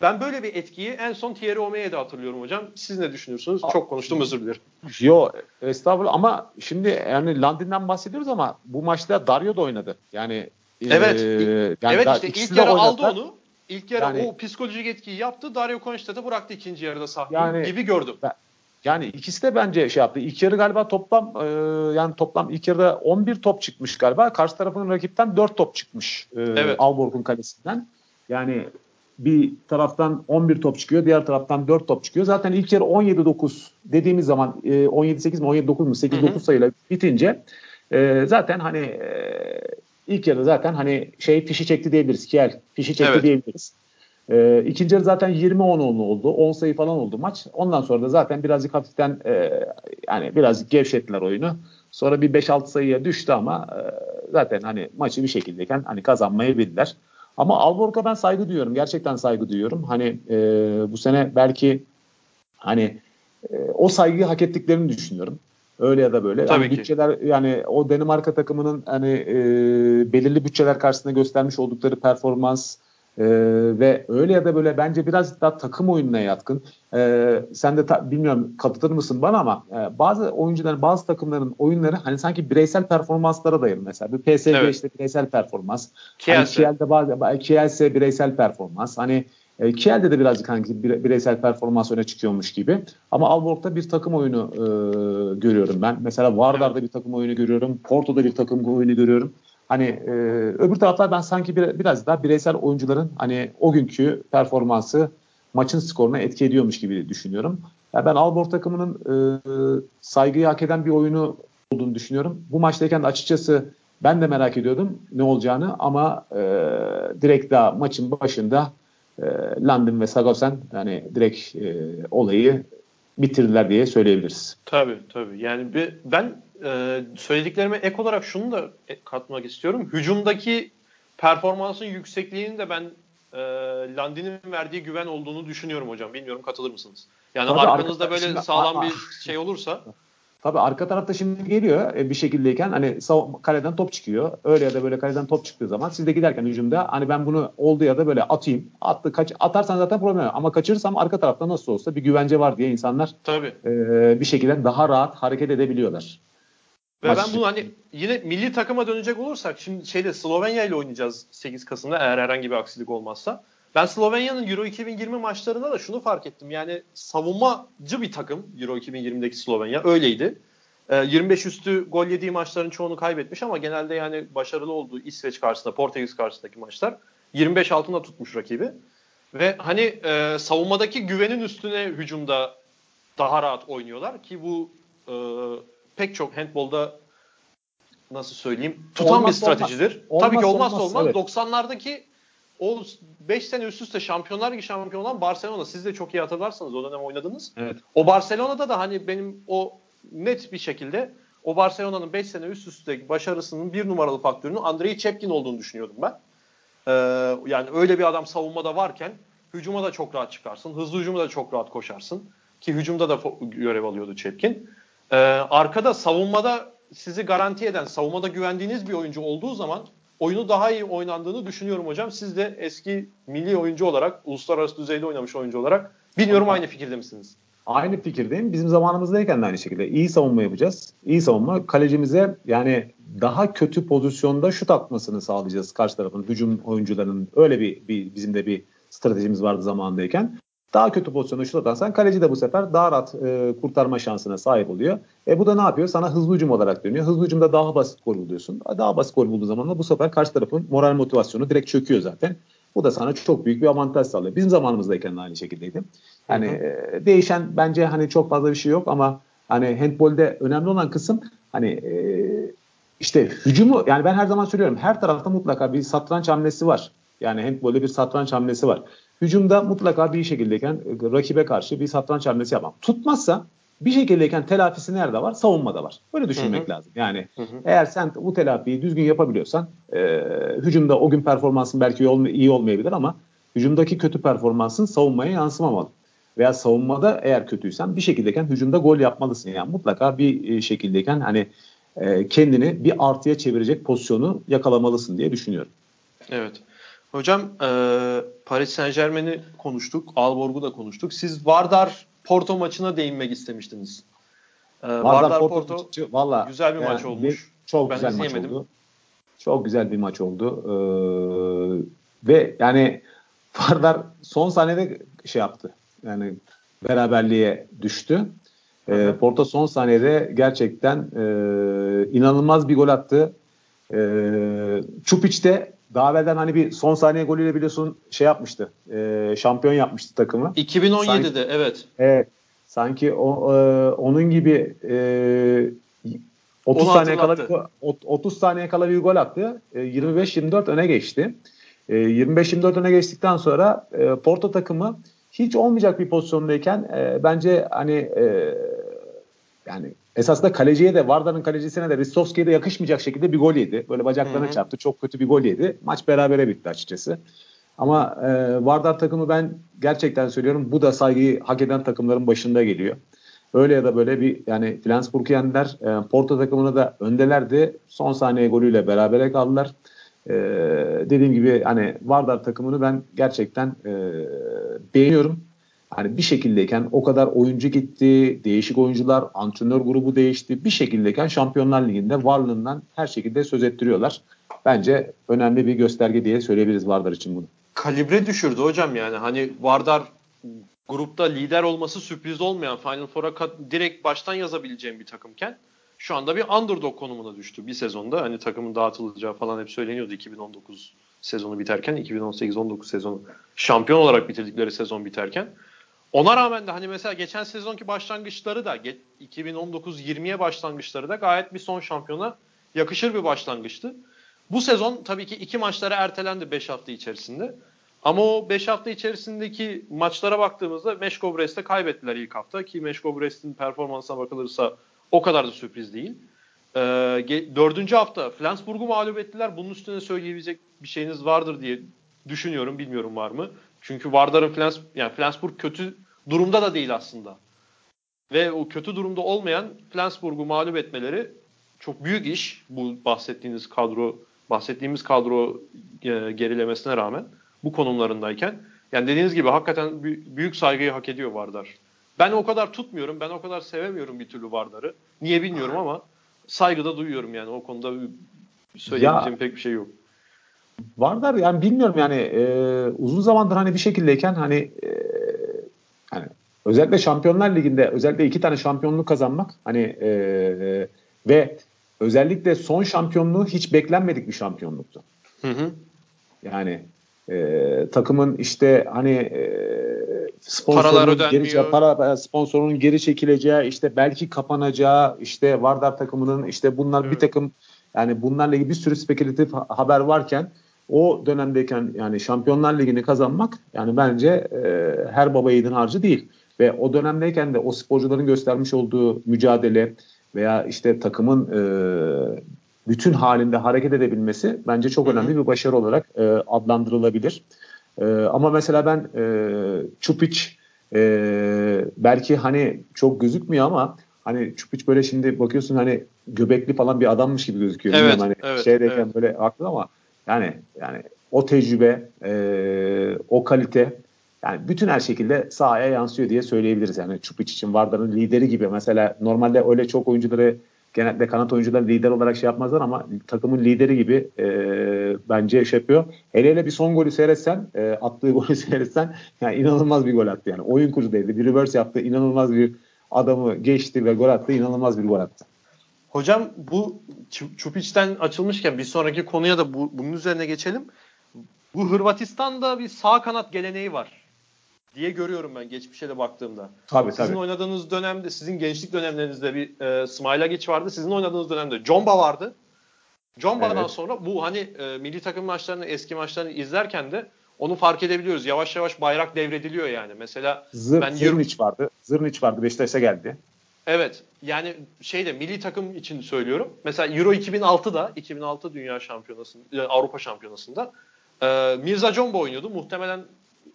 Ben böyle bir etkiyi en son Thierry Omey'de hatırlıyorum hocam. Siz ne düşünüyorsunuz? Çok konuştum özür dilerim. Yo estağfurullah ama şimdi yani Landin'den bahsediyoruz ama bu maçta Dario da oynadı. Yani Evet. E, yani evet işte ilk yarı aldı onu. İlk yarı yani, o psikolojik etkiyi yaptı. Dario Konstad'ı bıraktı ikinci yarıda sahneyi yani, gibi gördüm. Ben, yani ikisi de bence şey yaptı. İlk yarı galiba toplam e, yani toplam ilk yarıda 11 top çıkmış galiba. Karşı tarafın rakipten 4 top çıkmış. E, evet. Alborg'un kalesinden. Yani bir taraftan 11 top çıkıyor, diğer taraftan 4 top çıkıyor. Zaten ilk yarı 17-9 dediğimiz zaman e, 17-8 mi 17-9 mu 8-9 sayıyla bitince e, zaten hani e, ilk yarı zaten hani şey fişi çekti diyebiliriz. Kiel fişi çekti evet. diyebiliriz. E, ikinci yarı zaten 20-10 oldu. 10 sayı falan oldu maç. Ondan sonra da zaten birazcık hafiften e, yani birazcık gevşettiler oyunu. Sonra bir 5-6 sayıya düştü ama e, zaten hani maçı bir şekildeyken hani kazanmayı bildiler. Ama Alborg'a ben saygı duyuyorum. Gerçekten saygı duyuyorum. Hani e, bu sene belki hani e, o saygıyı hak ettiklerini düşünüyorum. Öyle ya da böyle. Tabii yani ki. Bütçeler yani o Danimarka takımının hani e, belirli bütçeler karşısında göstermiş oldukları performans ee, ve öyle ya da böyle bence biraz daha takım oyununa yatkın. Ee, sen de ta, bilmiyorum katılır mısın bana ama e, bazı oyuncuların bazı takımların oyunları hani sanki bireysel performanslara dayalı mesela. Bir PSG evet. işte bireysel performans. Kielse. Hani Kiel'de bazı Kielse bireysel performans. Hani e, Kiel'de de birazcık hangi bireysel performans öne çıkıyormuş gibi. Ama Alborg'da bir takım oyunu e, görüyorum ben. Mesela Vardar'da bir takım oyunu görüyorum. Porto'da bir takım oyunu görüyorum. Hani e, öbür taraflar ben sanki bir, biraz daha bireysel oyuncuların hani o günkü performansı maçın skoruna etki ediyormuş gibi düşünüyorum. Yani ben Albor takımının e, saygıyı hak eden bir oyunu olduğunu düşünüyorum. Bu maçtayken de açıkçası ben de merak ediyordum ne olacağını ama e, direkt daha maçın başında e, Landon ve Sagosen yani direkt e, olayı bitirdiler diye söyleyebiliriz. Tabii tabii. Yani bir, ben e, söylediklerime ek olarak şunu da katmak istiyorum. Hücumdaki performansın yüksekliğini de ben e, Landin'in verdiği güven olduğunu düşünüyorum hocam. Bilmiyorum katılır mısınız? Yani Tabii arkanızda böyle şimdi, sağlam bir şey olursa Tabii arka tarafta şimdi geliyor e, bir şekildeyken hani kaleden top çıkıyor. Öyle ya da böyle kaleden top çıktığı zaman siz de giderken hücumda hani ben bunu oldu ya da böyle atayım. Attı kaç atarsan zaten problem yok. Ama kaçırırsam arka tarafta nasıl olsa bir güvence var diye insanlar Tabii. E, bir şekilde daha rahat hareket edebiliyorlar. Ve Maç... ben bunu hani yine milli takıma dönecek olursak şimdi şeyde Slovenya ile oynayacağız 8 Kasım'da eğer herhangi bir aksilik olmazsa. Ben Slovenya'nın Euro 2020 maçlarında da şunu fark ettim. Yani savunmacı bir takım Euro 2020'deki Slovenya öyleydi. 25 ee, üstü gol yediği maçların çoğunu kaybetmiş ama genelde yani başarılı olduğu İsveç karşısında, Portekiz karşısındaki maçlar 25 altında tutmuş rakibi. Ve hani e, savunmadaki güvenin üstüne hücumda daha rahat oynuyorlar ki bu e, pek çok handbolda nasıl söyleyeyim tutan olmaz, bir stratejidir. Olmaz. Tabii ki olmazsa olmaz. olmaz. Evet. 90'lardaki o 5 sene üst üste Şampiyonlar Ligi şampiyonu olan Barcelona. Siz de çok iyi hatırlarsanız o dönem oynadınız. Evet. O Barcelona'da da hani benim o net bir şekilde o Barcelona'nın 5 sene üst üste başarısının bir numaralı faktörünün Andrei Çepkin olduğunu düşünüyordum ben. Ee, yani öyle bir adam savunmada varken hücuma da çok rahat çıkarsın. Hızlı hücuma da çok rahat koşarsın. Ki hücumda da görev alıyordu Çepkin. Ee, arkada savunmada sizi garanti eden, savunmada güvendiğiniz bir oyuncu olduğu zaman oyunu daha iyi oynandığını düşünüyorum hocam. Siz de eski milli oyuncu olarak, uluslararası düzeyde oynamış oyuncu olarak bilmiyorum aynı fikirde misiniz? Aynı fikirdeyim. Bizim zamanımızdayken de aynı şekilde iyi savunma yapacağız. İyi savunma kalecimize yani daha kötü pozisyonda şut atmasını sağlayacağız karşı tarafın hücum oyuncularının. Öyle bir, bir bizim de bir stratejimiz vardı zamanındayken. Daha kötü pozisyonda şut atarsan kaleci de bu sefer daha rahat e, kurtarma şansına sahip oluyor. E bu da ne yapıyor? Sana hızlı hücum olarak dönüyor. Hızlı hücumda daha basit gol buluyorsun. Daha basit gol bulduğu zaman da bu sefer karşı tarafın moral motivasyonu direkt çöküyor zaten. Bu da sana çok büyük bir avantaj sağlıyor. Bizim zamanımızdayken aynı şekildeydi. Yani e, değişen bence hani çok fazla bir şey yok ama hani handbolde önemli olan kısım hani e, işte hücumu yani ben her zaman söylüyorum her tarafta mutlaka bir satranç hamlesi var. Yani handbolde bir satranç hamlesi var. Hücumda mutlaka bir şekildeyken e, rakibe karşı bir satranç hamlesi yapmam. Tutmazsa bir şekildeyken telafisi nerede var? Savunmada var. Böyle düşünmek hı hı. lazım. Yani hı hı. eğer sen bu telafiyi düzgün yapabiliyorsan e, hücumda o gün performansın belki iyi olmayabilir ama hücumdaki kötü performansın savunmaya yansımamalı. Veya savunmada eğer kötüysen bir şekildeyken hücumda gol yapmalısın. Yani mutlaka bir e, şekildeyken hani e, kendini bir artıya çevirecek pozisyonu yakalamalısın diye düşünüyorum. Evet. Hocam e, Paris Saint Germain'i konuştuk. Alborg'u da konuştuk. Siz Vardar Porto maçına değinmek istemiştiniz. E, Vardar, Vardar Porto, Porto valla, güzel bir yani, maç olmuş. Çok ben güzel maç oldu. Çok güzel bir maç oldu. Ee, ve yani Vardar son saniyede şey yaptı. Yani beraberliğe düştü. E, Porto son saniyede gerçekten e, inanılmaz bir gol attı. E, Çupic de daha evvelden hani bir son saniye golüyle biliyorsun şey yapmıştı. E, şampiyon yapmıştı takımı. 2017'de sanki, evet. Evet. Sanki o, e, onun gibi e, 30 saniye kala 30 saniye kala bir gol attı. E, 25-24 öne geçti. E, 25-24 öne geçtikten sonra e, Porto takımı hiç olmayacak bir pozisyondayken e, bence hani e, yani esasında kaleciye de Vardar'ın kalecisine de Ristovski'ye de yakışmayacak şekilde bir gol yedi. Böyle bacaklarına Hı-hı. çarptı. Çok kötü bir gol yedi. Maç berabere bitti açıkçası. Ama e, Vardar takımı ben gerçekten söylüyorum bu da saygıyı hak eden takımların başında geliyor. Öyle ya da böyle bir yani Flensburg yendiler. E, Porto takımını da öndelerdi. Son saniye golüyle berabere kaldılar. E, dediğim gibi hani Vardar takımını ben gerçekten e, beğeniyorum. Hani bir şekildeyken o kadar oyuncu gitti, değişik oyuncular, antrenör grubu değişti. Bir şekildeyken Şampiyonlar Ligi'nde varlığından her şekilde söz ettiriyorlar. Bence önemli bir gösterge diye söyleyebiliriz Vardar için bunu. Kalibre düşürdü hocam yani. Hani Vardar grupta lider olması sürpriz olmayan Final Four'a direkt baştan yazabileceğim bir takımken şu anda bir underdog konumuna düştü bir sezonda. Hani takımın dağıtılacağı falan hep söyleniyordu 2019 sezonu biterken 2018-19 sezonu şampiyon olarak bitirdikleri sezon biterken. Ona rağmen de hani mesela geçen sezonki başlangıçları da 2019-20'ye başlangıçları da gayet bir son şampiyona yakışır bir başlangıçtı. Bu sezon tabii ki iki maçlara ertelendi 5 hafta içerisinde. Ama o 5 hafta içerisindeki maçlara baktığımızda Meşko Brest'e kaybettiler ilk hafta ki Meşko Brest'in performansına bakılırsa o kadar da sürpriz değil. Ee, dördüncü hafta Flensburg'u mağlup ettiler. Bunun üstüne söyleyebilecek bir şeyiniz vardır diye düşünüyorum. Bilmiyorum var mı? Çünkü Vardar'ın Flens, yani Flensburg kötü durumda da değil aslında. Ve o kötü durumda olmayan Flensburg'u mağlup etmeleri çok büyük iş. Bu bahsettiğiniz kadro, bahsettiğimiz kadro e, gerilemesine rağmen bu konumlarındayken. Yani dediğiniz gibi hakikaten büyük saygıyı hak ediyor Vardar. Ben o kadar tutmuyorum, ben o kadar sevemiyorum bir türlü Vardar'ı. Niye bilmiyorum ama saygı da duyuyorum yani o konuda söyleyebileceğim ya, pek bir şey yok. Vardar yani bilmiyorum yani e, uzun zamandır hani bir şekildeyken hani e, özellikle Şampiyonlar Ligi'nde özellikle iki tane şampiyonluk kazanmak hani e, e, ve özellikle son şampiyonluğu hiç beklenmedik bir şampiyonluktu. Hı hı. Yani e, takımın işte hani e, sponsorun geri, para sponsorun geri çekileceği işte belki kapanacağı işte Vardar takımının işte bunlar evet. bir takım yani bunlarla ilgili bir sürü spekülatif haber varken o dönemdeyken yani Şampiyonlar Ligi'ni kazanmak yani bence e, her baba yiğidin harcı değil. Ve o dönemdeyken de o sporcuların göstermiş olduğu mücadele veya işte takımın e, bütün halinde hareket edebilmesi bence çok önemli bir başarı olarak e, adlandırılabilir. E, ama mesela ben e, Çupic e, belki hani çok gözükmüyor ama hani Çupic böyle şimdi bakıyorsun hani göbekli falan bir adammış gibi gözüküyor. Evet, hani evet, şeydeyken evet. böyle haklı ama yani yani o tecrübe, e, o kalite yani bütün her şekilde sahaya yansıyor diye söyleyebiliriz. Yani Çupic için Vardar'ın lideri gibi mesela normalde öyle çok oyuncuları genelde kanat oyuncuları lider olarak şey yapmazlar ama takımın lideri gibi e, bence şey yapıyor. Hele hele bir son golü seyretsen, e, attığı golü seyretsen yani inanılmaz bir gol attı yani. Oyun kurucu değildi. Bir reverse yaptı. inanılmaz bir adamı geçti ve gol attı. inanılmaz bir gol attı. Hocam bu Çupic'ten açılmışken bir sonraki konuya da bu, bunun üzerine geçelim. Bu Hırvatistan'da bir sağ kanat geleneği var diye görüyorum ben geçmişe de baktığımda. Tabii, sizin tabii. oynadığınız dönemde, sizin gençlik dönemlerinizde bir e, Smailagic vardı. Sizin oynadığınız dönemde Jomba vardı. Jomba'dan evet. sonra bu hani e, milli takım maçlarını, eski maçlarını izlerken de onu fark edebiliyoruz. Yavaş yavaş bayrak devrediliyor yani. Mesela Zır, ben Zırniç vardı. Zırniç vardı. Beşiktaş'a geldi. Evet. Yani şeyde milli takım için söylüyorum. Mesela Euro 2006'da 2006 Dünya Şampiyonası'nda e, Avrupa Şampiyonası'nda e, Mirza Jomba oynuyordu. Muhtemelen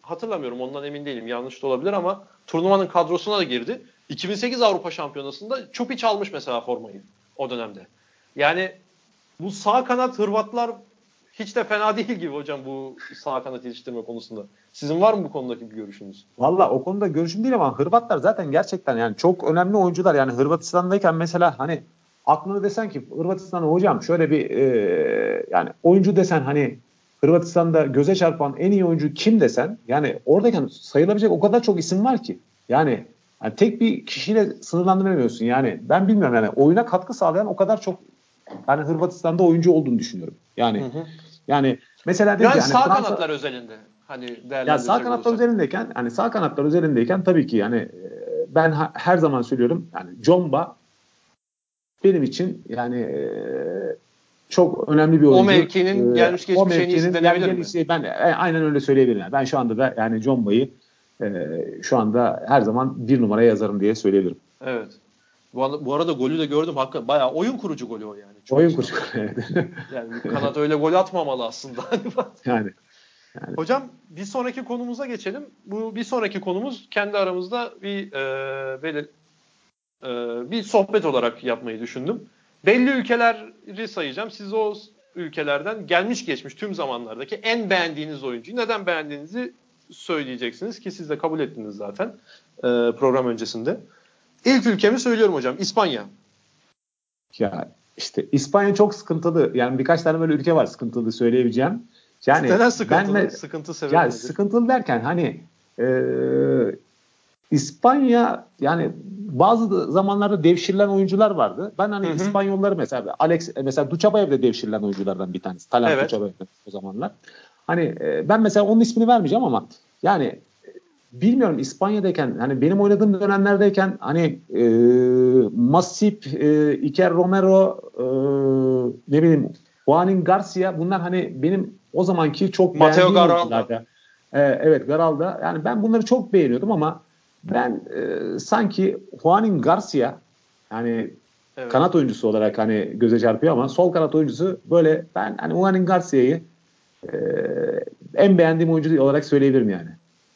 hatırlamıyorum ondan emin değilim. Yanlış da olabilir ama turnuvanın kadrosuna da girdi. 2008 Avrupa Şampiyonası'nda Çupiç almış mesela formayı o dönemde. Yani bu sağ kanat Hırvatlar hiç de fena değil gibi hocam bu sağ kanat yetiştirme konusunda. Sizin var mı bu konudaki bir görüşünüz? Valla o konuda görüşüm değil ama Hırvatlar zaten gerçekten yani çok önemli oyuncular. Yani Hırvatistan'dayken mesela hani aklına desen ki Hırvatistan'a hocam şöyle bir e, yani oyuncu desen hani Hırvatistan'da göze çarpan en iyi oyuncu kim desen yani oradayken sayılabilecek o kadar çok isim var ki. Yani, yani tek bir kişiyle sınırlandıramıyorsun. Yani ben bilmiyorum yani oyuna katkı sağlayan o kadar çok yani Hırvatistan'da oyuncu olduğunu düşünüyorum. Yani hı hı. yani mesela yani ki, sağ Fransa, kanatlar özelinde hani ya sağ kanatlar özelindeyken hani sağ kanatlar özelindeyken tabii ki yani ben her zaman söylüyorum yani Jomba benim için yani çok önemli bir oyuncu. O mevkinin gelmiş geçmiş en iyisi denebilir mi? Iyisi, ben aynen öyle söyleyebilirim. Yani. Ben şu anda da yani Jomba'yı e, şu anda her zaman bir numara yazarım diye söyleyebilirim. Evet. Bu, bu arada golü de gördüm. Hakikaten bayağı oyun kurucu golü o yani. Çok oyun kurucu evet. yani kanat öyle gol atmamalı aslında. yani. Yani. Hocam bir sonraki konumuza geçelim. Bu bir sonraki konumuz kendi aramızda bir e, böyle e, bir sohbet olarak yapmayı düşündüm. Belli ülkeleri sayacağım. Siz o ülkelerden gelmiş geçmiş tüm zamanlardaki en beğendiğiniz oyuncuyu neden beğendiğinizi söyleyeceksiniz ki siz de kabul ettiniz zaten e, program öncesinde. İlk ülkemi söylüyorum hocam İspanya. Ya işte İspanya çok sıkıntılı. Yani birkaç tane böyle ülke var sıkıntılı söyleyebileceğim. Yani Neden sıkıntılı? Ben, sıkıntı sebebi ya Sıkıntılı derken hani e, İspanya yani bazı zamanlarda devşirilen oyuncular vardı. Ben hani hı hı. İspanyolları mesela Alex mesela Duchabayev de devşirilen oyunculardan bir tanesi. Talant evet. Duchabayev o zamanlar. Hani e, ben mesela onun ismini vermeyeceğim ama yani e, bilmiyorum İspanya'dayken hani benim oynadığım dönemlerdeyken hani e, Masip, e, Iker Romero, e, ne bileyim Juanin Garcia bunlar hani benim o zamanki çok Mateo Garalda. E, evet Garalda. Yani ben bunları çok beğeniyordum ama ben e, sanki Juanin Garcia yani evet. kanat oyuncusu olarak hani göze çarpıyor ama sol kanat oyuncusu böyle ben hani Juanin Garcia'yı e, en beğendiğim oyuncu olarak söyleyebilirim yani.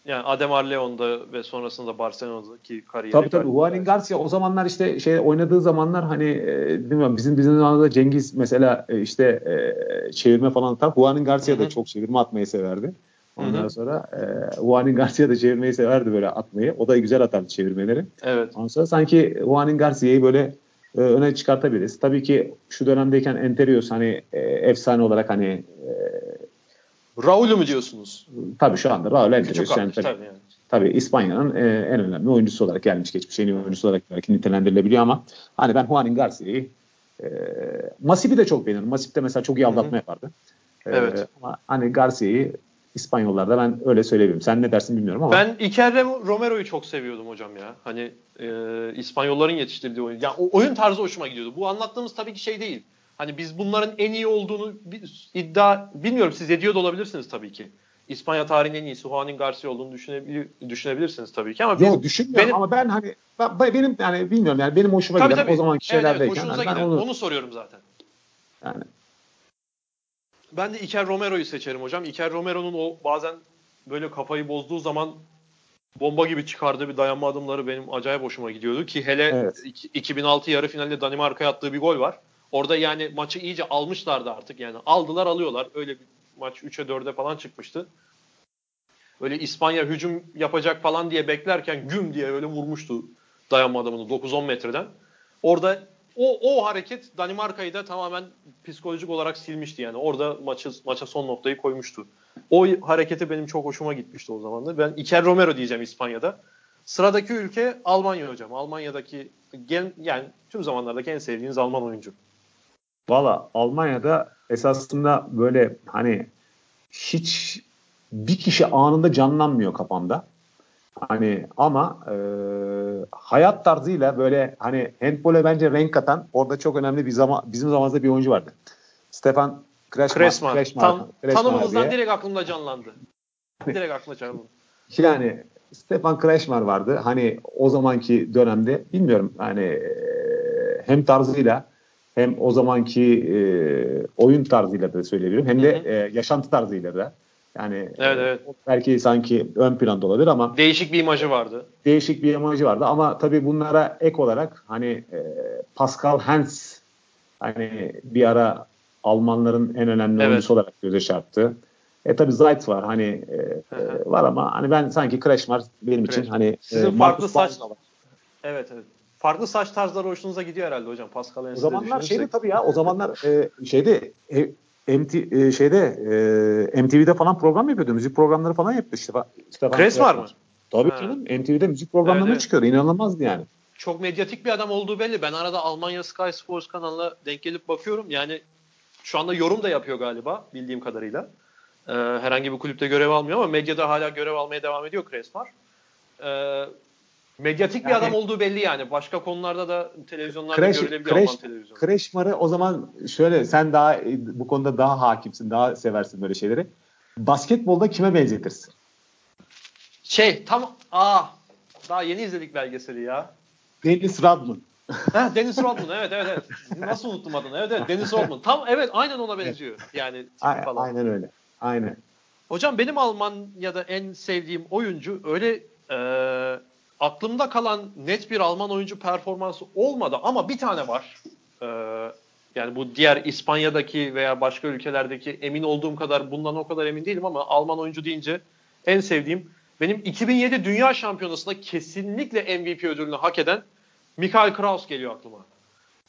Yani Ademar Leon'da ve sonrasında Barcelona'daki kariyeri. Tabii tabii. Juanin Garcia o zamanlar işte şey oynadığı zamanlar hani e, bilmiyorum bizim bizim zamanında Cengiz mesela e, işte e, çevirme falan atar. Juanin Garcia da çok çevirme atmayı severdi. Ondan Hı-hı. sonra e, Juanin Garcia da çevirmeyi severdi böyle atmayı. O da güzel atardı çevirmeleri. Evet. Ondan sonra sanki Juanin Garcia'yı böyle e, öne çıkartabiliriz. Tabii ki şu dönemdeyken Enterios hani e, efsane olarak hani e, Raul'u mu diyorsunuz? Tabii şu anda Raul Enterios. Yani, tabii, tabii, yani. tabii İspanya'nın e, en önemli oyuncusu olarak gelmiş geçmiş en iyi oyuncusu olarak belki nitelendirilebiliyor ama hani ben Juanin Garcia'yı e, Masip'i de çok beğenirim. Masip de mesela çok iyi aldatma Hı-hı. yapardı. Evet. ama hani Garcia'yı İspanyollarda ben öyle söyleyebilirim. Sen ne dersin bilmiyorum ama. Ben Iker Romero'yu çok seviyordum hocam ya. Hani e, İspanyolların yetiştirdiği oyun. Yani o oyun tarzı hoşuma gidiyordu. Bu anlattığımız tabii ki şey değil. Hani biz bunların en iyi olduğunu iddia bilmiyorum siz ediyor da olabilirsiniz tabii ki. İspanya tarihinin en iyisi Juanin Garcia olduğunu düşünebilir, düşünebilirsiniz tabii ki ama benim, Yok düşünmüyorum benim, ama ben hani ben, benim yani bilmiyorum yani benim hoşuma tabii, giden tabii. o zamanki şeylerdeyken. Evet, evet, yani ben onu, onu soruyorum zaten. Yani ben de Iker Romero'yu seçerim hocam. Iker Romero'nun o bazen böyle kafayı bozduğu zaman bomba gibi çıkardığı bir dayanma adımları benim acayip hoşuma gidiyordu ki hele evet. 2006 yarı finalde Danimarka'ya attığı bir gol var. Orada yani maçı iyice almışlardı artık yani. Aldılar alıyorlar. Öyle bir maç 3'e 4'e falan çıkmıştı. Öyle İspanya hücum yapacak falan diye beklerken güm diye öyle vurmuştu dayanma adamını 9-10 metreden. Orada o, o hareket Danimarka'yı da tamamen psikolojik olarak silmişti yani. Orada maçı, maça son noktayı koymuştu. O hareketi benim çok hoşuma gitmişti o zaman. Ben Iker Romero diyeceğim İspanya'da. Sıradaki ülke Almanya hocam. Almanya'daki gen, yani tüm zamanlardaki en sevdiğiniz Alman oyuncu. Valla Almanya'da esasında böyle hani hiç bir kişi anında canlanmıyor kafamda. Hani ama e, hayat tarzıyla böyle hani handbole bence renk katan orada çok önemli bir zaman bizim zamanımızda bir oyuncu vardı. Stefan Tam, Kreşmar tanımınızdan direkt aklımda canlandı. direkt aklımda canlandı. Yani Stefan Kreşmar vardı. Hani o zamanki dönemde bilmiyorum hani hem tarzıyla hem o zamanki e, oyun tarzıyla da söyleyebilirim hem de e, yaşantı tarzıyla da yani evet, evet. belki sanki ön planda olabilir ama değişik bir imajı vardı. Değişik bir imajı vardı ama tabii bunlara ek olarak hani e, Pascal Hens hani bir ara Almanların en önemli evet. oyuncusu olarak göze çarptı. E tabii Zayt var hani e, e, var ama hani ben sanki Kreşmar benim Kreşmar. için hani e, sizin e, farklı saç Evet evet. Farklı saç tarzları hoşunuza gidiyor herhalde hocam Pascal Hens'e. O zamanlar şeydi tabii ya o zamanlar e, şeyde e, MT, e, şeyde e, MTV'de falan program yapıyordu. Müzik programları falan yaptı işte. Stefan Kres var mı? Tabii ha. canım. MTV'de müzik programlarına evet. çıkıyordu. İnanılmazdı yani. Çok medyatik bir adam olduğu belli. Ben arada Almanya Sky Sports kanalına denk gelip bakıyorum. Yani şu anda yorum da yapıyor galiba bildiğim kadarıyla. Ee, herhangi bir kulüpte görev almıyor ama medyada hala görev almaya devam ediyor Kresmar. Ee, Medyatik yani, bir adam olduğu belli yani. Başka konularda da televizyonlarda Crash, görülebiliyor Crash, Alman televizyonu. Crashmar'ı o zaman şöyle sen daha bu konuda daha hakimsin, daha seversin böyle şeyleri. Basketbolda kime benzetirsin? Şey tam aa daha yeni izledik belgeseli ya. Dennis Rodman. ha, Dennis Rodman evet evet evet. Nasıl unuttum adını? Evet evet Dennis Rodman. Tam evet aynen ona benziyor. Yani A- falan. Aynen öyle. Aynen. Hocam benim Almanya'da en sevdiğim oyuncu öyle e, aklımda kalan net bir Alman oyuncu performansı olmadı ama bir tane var. Ee, yani bu diğer İspanya'daki veya başka ülkelerdeki emin olduğum kadar bundan o kadar emin değilim ama Alman oyuncu deyince en sevdiğim benim 2007 Dünya Şampiyonası'nda kesinlikle MVP ödülünü hak eden Michael Kraus geliyor aklıma.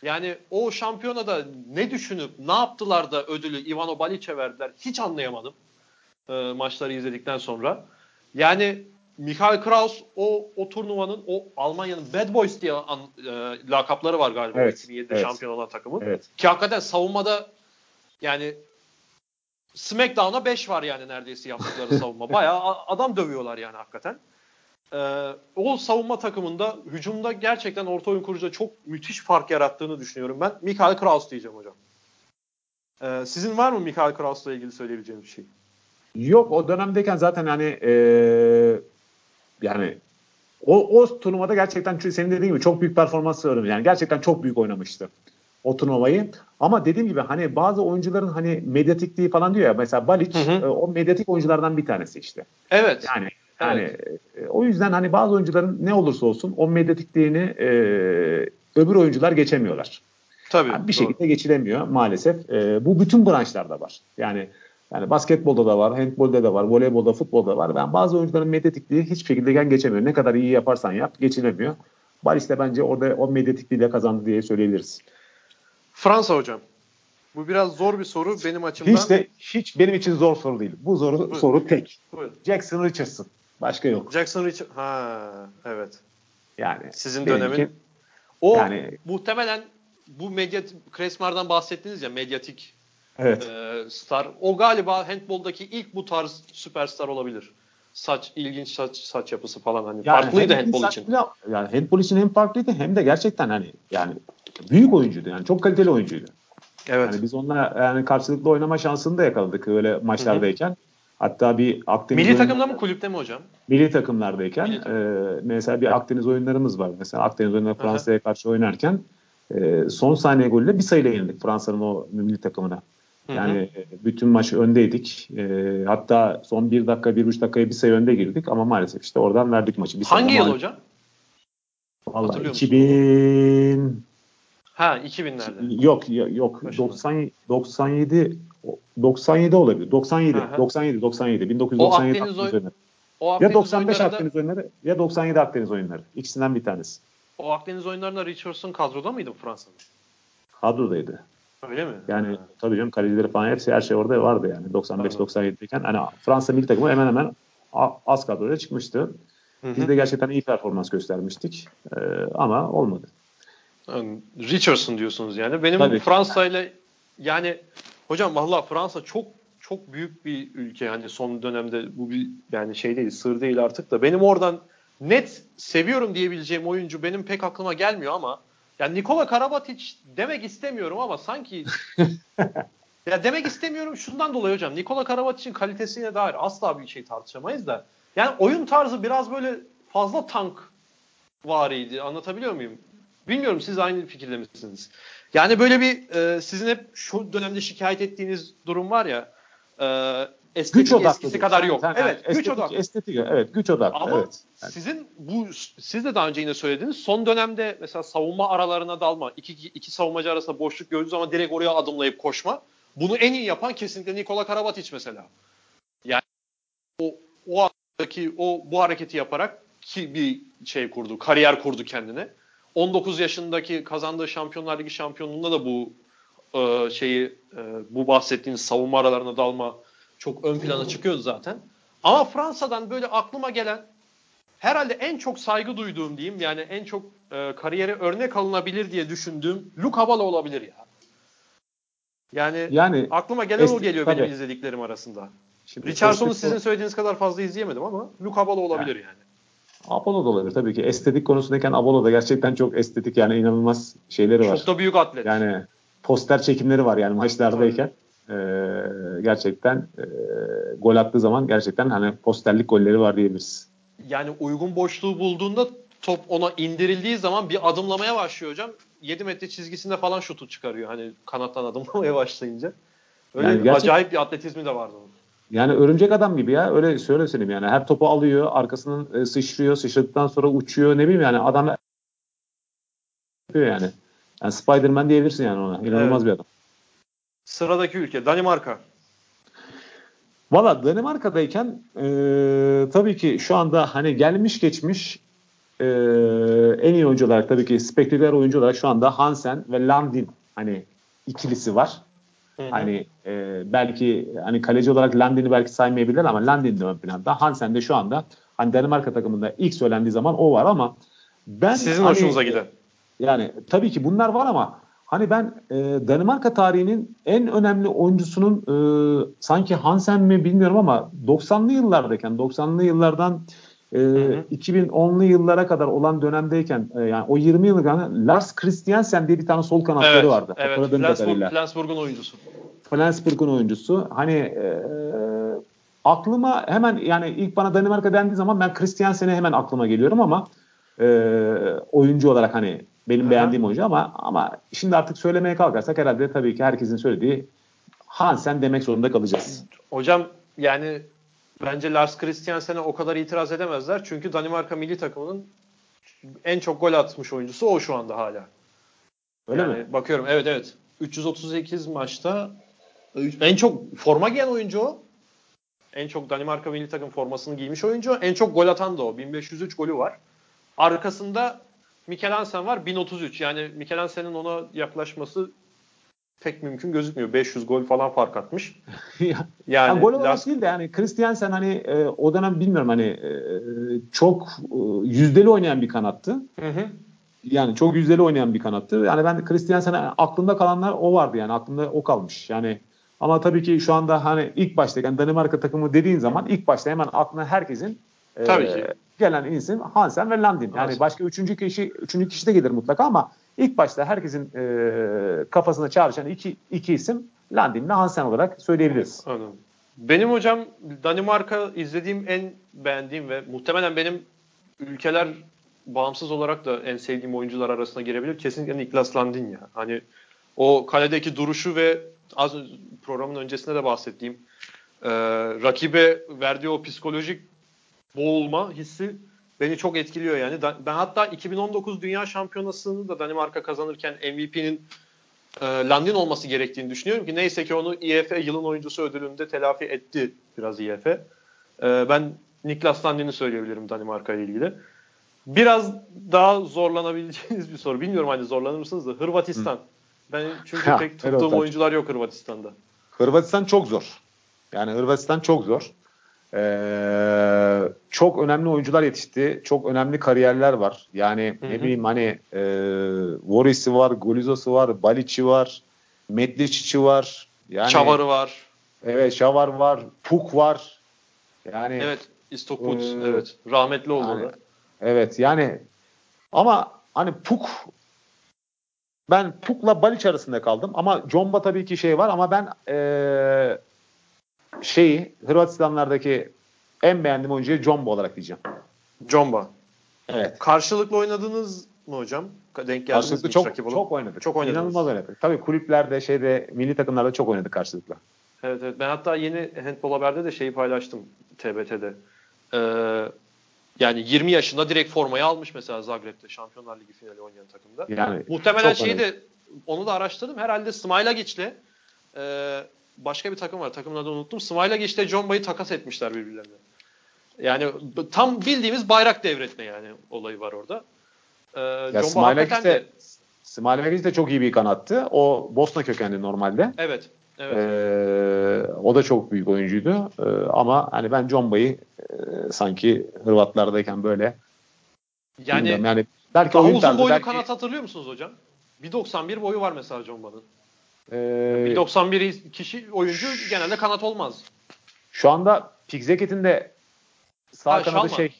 Yani o şampiyonada ne düşünüp ne yaptılar da ödülü Ivano Balic'e verdiler hiç anlayamadım e, maçları izledikten sonra. Yani Michael Kraus o o turnuvanın o Almanya'nın Bad Boys diye an, e, lakapları var galiba evet, 2007'de evet. şampiyon olan takımın. Evet. Ki hakikaten savunmada yani SmackDown'a 5 var yani neredeyse yaptıkları savunma. Bayağı adam dövüyorlar yani hakikaten. Ee, o savunma takımında hücumda gerçekten orta oyun kurucuda çok müthiş fark yarattığını düşünüyorum ben. Michael Kraus diyeceğim hocam. Ee, sizin var mı Michael Kraus'la ilgili söyleyebileceğiniz bir şey? Yok o dönemdeyken zaten hani ee, yani o, o turnuvada gerçekten senin dediğin gibi çok büyük performans vermiş. Yani gerçekten çok büyük oynamıştı o turnuvayı. Ama dediğim gibi hani bazı oyuncuların hani medyatikliği falan diyor ya mesela Balic hı hı. E, o medyatik oyunculardan bir tanesi işte. Evet. Yani yani evet. O yüzden hani bazı oyuncuların ne olursa olsun o medyatikliğini e, öbür oyuncular geçemiyorlar. Tabii. Yani bir doğru. şekilde geçilemiyor maalesef. E, bu bütün branşlarda var. Yani yani basketbolda da var, handbolda da var, voleybolda, futbolda da var. Ben bazı oyuncuların medyatikliği hiçbir şekilde geçemiyor. Ne kadar iyi yaparsan yap geçilemiyor. Baris de bence orada o medyatikliğiyle kazandı diye söyleyebiliriz. Fransa hocam. Bu biraz zor bir soru benim açımdan. Hiç de hiç benim için zor soru değil. Bu soru Buyurun. soru tek. Buyurun. Jackson Richardson. Başka yok. Jackson Richardson. Ha evet. Yani sizin dönemin için, o yani muhtemelen bu medya Kresmar'dan bahsettiniz ya medyatik Evet. e, star. O galiba handboldaki ilk bu tarz süperstar olabilir. Saç ilginç saç saç yapısı falan hani Yani farklıydı handbol insan- için. Yani handbol için hem farklıydı hem de gerçekten hani yani büyük oyuncuydu yani çok kaliteli oyuncuydu. Evet. Yani biz onunla yani karşılıklı oynama şansını da yakaladık öyle maçlardayken. Hatta bir Akdeniz Milli takımda mı kulüpte mi hocam? milli takımlardayken Milli takım. e, mesela bir Akdeniz oyunlarımız var. Mesela Akdeniz oyunları. Fransa'ya karşı oynarken e, son saniye golüyle bir sayıyla yenildik Fransa'nın o milli takımına. Hı hı. Yani e, bütün maç öndeydik. E, hatta son bir dakika, bir buçuk dakikaya bir sayı önde girdik ama maalesef işte oradan verdik maçı. Bir Hangi yıl hocam? Musun? 2000 Ha 2000'lerde. yok ya- yok Başında. 90 97 97 olabilir. 97 Aha. 97 97 O 1997 Akdeniz Akdeniz oy- oyunları. O Ya Akdeniz 95 oyunlarında, Akdeniz oyunları ya 97 Akdeniz oyunları. İkisinden bir tanesi. o Akdeniz oyunlarında Richardson kadroda mıydı Fransa'da? Kadrodaydı. Öyle mi? Yani Ha. tabii canım kalecileri falan hepsi her şey orada vardı yani 95 97'deyken hani Fransa milli takımı hemen hemen az kadroya çıkmıştı. Hı hı. Biz de gerçekten iyi performans göstermiştik. Ee, ama olmadı. Yani Richardson diyorsunuz yani. Benim Tabii. Fransa ile yani hocam valla Fransa çok çok büyük bir ülke yani son dönemde bu bir yani şey değil sır değil artık da benim oradan net seviyorum diyebileceğim oyuncu benim pek aklıma gelmiyor ama yani Nikola Karabatic demek istemiyorum ama sanki ya demek istemiyorum şundan dolayı hocam Nikola Karabatic'in kalitesine dair asla bir şey tartışamayız da yani oyun tarzı biraz böyle fazla tank variydi anlatabiliyor muyum? Bilmiyorum siz aynı fikirde misiniz? Yani böyle bir e, sizin hep şu dönemde şikayet ettiğiniz durum var ya e, estetik Güç odaklı. eskisi kadar yok. Sen- evet yani güç estetik- odaklı. Estetik, evet güç odaklı. Ama evet. Yani sizin bu siz de daha önce yine söylediniz. Son dönemde mesela savunma aralarına dalma, iki, iki savunmacı arasında boşluk gördüğü zaman direkt oraya adımlayıp koşma. Bunu en iyi yapan kesinlikle Nikola Karabatic mesela. Yani o o andaki o bu hareketi yaparak ki bir şey kurdu, kariyer kurdu kendine. 19 yaşındaki kazandığı Şampiyonlar Ligi şampiyonluğunda da bu e, şeyi e, bu bahsettiğiniz savunma aralarına dalma çok ön plana çıkıyordu zaten. Ama Fransa'dan böyle aklıma gelen herhalde en çok saygı duyduğum diyeyim yani en çok e, kariyeri örnek alınabilir diye düşündüğüm Luke Bala olabilir ya. Yani, yani aklıma gelen o geliyor tabii. benim izlediklerim arasında. şimdi Richardson'u estetik- sizin söylediğiniz kadar fazla izleyemedim ama Luke Bala olabilir yani. Apollo da olabilir tabii ki. Estetik konusundayken Apollo da gerçekten çok estetik yani inanılmaz şeyleri var. Çok da büyük atlet. Yani poster çekimleri var yani maçlardayken. Ee, gerçekten e, gol attığı zaman gerçekten hani posterlik golleri var diyebiliriz. Yani uygun boşluğu bulduğunda top ona indirildiği zaman bir adımlamaya başlıyor hocam. 7 metre çizgisinde falan şutu çıkarıyor hani kanattan adımlamaya başlayınca. Öyle Yani bir gerçek- acayip bir atletizmi de vardı onun. Yani örümcek adam gibi ya öyle söyle söyleyeyim yani her topu alıyor arkasından e, sıçrıyor sıçradıktan sonra uçuyor ne bileyim yani adam yapıyor yani. Yani Spider-Man diyebilirsin yani ona. İnanılmaz Evet. bir adam. Sıradaki ülke Danimarka. Valla Danimarka'dayken e, tabii ki şu anda hani gelmiş geçmiş e, en iyi oyuncu olarak tabii ki spektakuler oyuncu olarak şu anda Hansen ve Landin hani ikilisi var. Hı hı. Hani e, belki hani kaleci olarak Landin'i belki saymayabilirler ama Landin de ön planda. Hansen de şu anda hani Danimarka takımında ilk söylendiği zaman o var ama ben Sizin hani, hoşunuza giden. Yani tabii ki bunlar var ama hani ben e, Danimarka tarihinin en önemli oyuncusunun e, sanki Hansen mi bilmiyorum ama 90'lı yıllardayken 90'lı yıllardan e, hı. 2010'lu yıllara kadar olan dönemdeyken e, yani o 20 yıllık Lars Christiansen diye bir tane sol kanatları Evet, vardı. evet. Flensburg. Flensburg'un oyuncusu. Flensburg'un oyuncusu. Hani e, aklıma hemen yani ilk bana Danimarka dendiği zaman ben Christiansen'e hemen aklıma geliyorum ama e, oyuncu olarak hani benim Aha. beğendiğim oyuncu ama ama şimdi artık söylemeye kalkarsak herhalde tabii ki herkesin söylediği Hansen demek zorunda kalacağız. Hocam yani bence Lars Christiansen'e o kadar itiraz edemezler. Çünkü Danimarka milli takımının en çok gol atmış oyuncusu o şu anda hala. Öyle yani mi? Bakıyorum evet evet. 338 maçta en çok forma giyen oyuncu o. En çok Danimarka milli takım formasını giymiş oyuncu. En çok gol atan da o. 1503 golü var. Arkasında Mikel Hansen var 1033. Yani Mikel Hansen'in ona yaklaşması pek mümkün gözükmüyor. 500 gol falan fark atmış. yani Yani gol olarak değil de yani Christiansen hani e, o dönem bilmiyorum hani e, çok e, yüzdeli oynayan bir kanattı. Hı hı. Yani çok yüzdeli oynayan bir kanattı. Yani ben Christiansen'e aklımda kalanlar o vardı yani aklımda o kalmış. Yani Ama tabii ki şu anda hani ilk başta yani Danimarka takımı dediğin zaman ilk başta hemen aklına herkesin tabii ki. gelen isim Hansen ve Landin. Yani Hansen. başka üçüncü kişi üçüncü kişi de gelir mutlaka ama ilk başta herkesin e, kafasına çağrışan iki, iki isim Landin ve Hansen olarak söyleyebiliriz. Anladım. Benim hocam Danimarka izlediğim en beğendiğim ve muhtemelen benim ülkeler bağımsız olarak da en sevdiğim oyuncular arasına girebilir. Kesinlikle Niklas Landin ya. Hani o kaledeki duruşu ve az programın öncesinde de bahsettiğim e, rakibe verdiği o psikolojik boğulma hissi beni çok etkiliyor yani. Ben hatta 2019 Dünya Şampiyonası'nı da Danimarka kazanırken MVP'nin e, Landin olması gerektiğini düşünüyorum ki neyse ki onu IF yılın oyuncusu ödülünde telafi etti biraz IF. E, ben Niklas Landin'i söyleyebilirim Danimarka ile ilgili. Biraz daha zorlanabileceğiniz bir soru. Bilmiyorum hani zorlanır mısınız da Hırvatistan. Hı. Ben çünkü ha, pek tuttuğum evet, oyuncular yok Hırvatistan'da. Hırvatistan çok zor. Yani Hırvatistan çok zor. Ee, çok önemli oyuncular yetişti. Çok önemli kariyerler var. Yani Hı-hı. ne bileyim hani e, Voris'i var, Golizos'u var, Balic'i var, Medlic'i var. Yani, Çavar'ı var. Evet, Çavar var, Puk var. Yani Evet, İstokut. E, evet. Rahmetli oldu yani, Evet, yani ama hani Puk ben Puk'la Balic arasında kaldım ama Jomba tabii ki şey var ama ben ee, şeyi Hırvatistanlardaki en beğendiğim oyuncuyu Jomba olarak diyeceğim. Jomba. Evet. Karşılıklı oynadınız mı hocam? Denk geldiniz karşılıklı çok, çok oynadık. Çok oynadık. İnanılmaz oynadık. Tabii kulüplerde, şeyde, milli takımlarda çok oynadık karşılıklı. Evet, evet. Ben hatta yeni Handball Haber'de de şeyi paylaştım TBT'de. Ee, yani 20 yaşında direkt formayı almış mesela Zagreb'de Şampiyonlar Ligi finali oynayan takımda. Yani Muhtemelen şeyi de onu da araştırdım. Herhalde Smailagić'le e, başka bir takım var. Takımın adını unuttum. Smailagić'le John Bay'ı takas etmişler birbirlerine. Yani tam bildiğimiz bayrak devretme yani olayı var orada. Ee, ya Smailagić de, de çok iyi bir kanattı. O Bosna kökenli normalde. Evet. Evet. Ee, o da çok büyük oyuncuydu. Ee, ama hani ben John Bay'ı e, sanki Hırvatlardayken böyle yani, yani belki daha uzun boylu belki... kanat hatırlıyor musunuz hocam? 1.91 boyu var mesela John Bay'ın. Ee, 1.91 kişi oyuncu genelde kanat olmaz. Şu anda Pixeket'in de sağ ha, kanadı şey.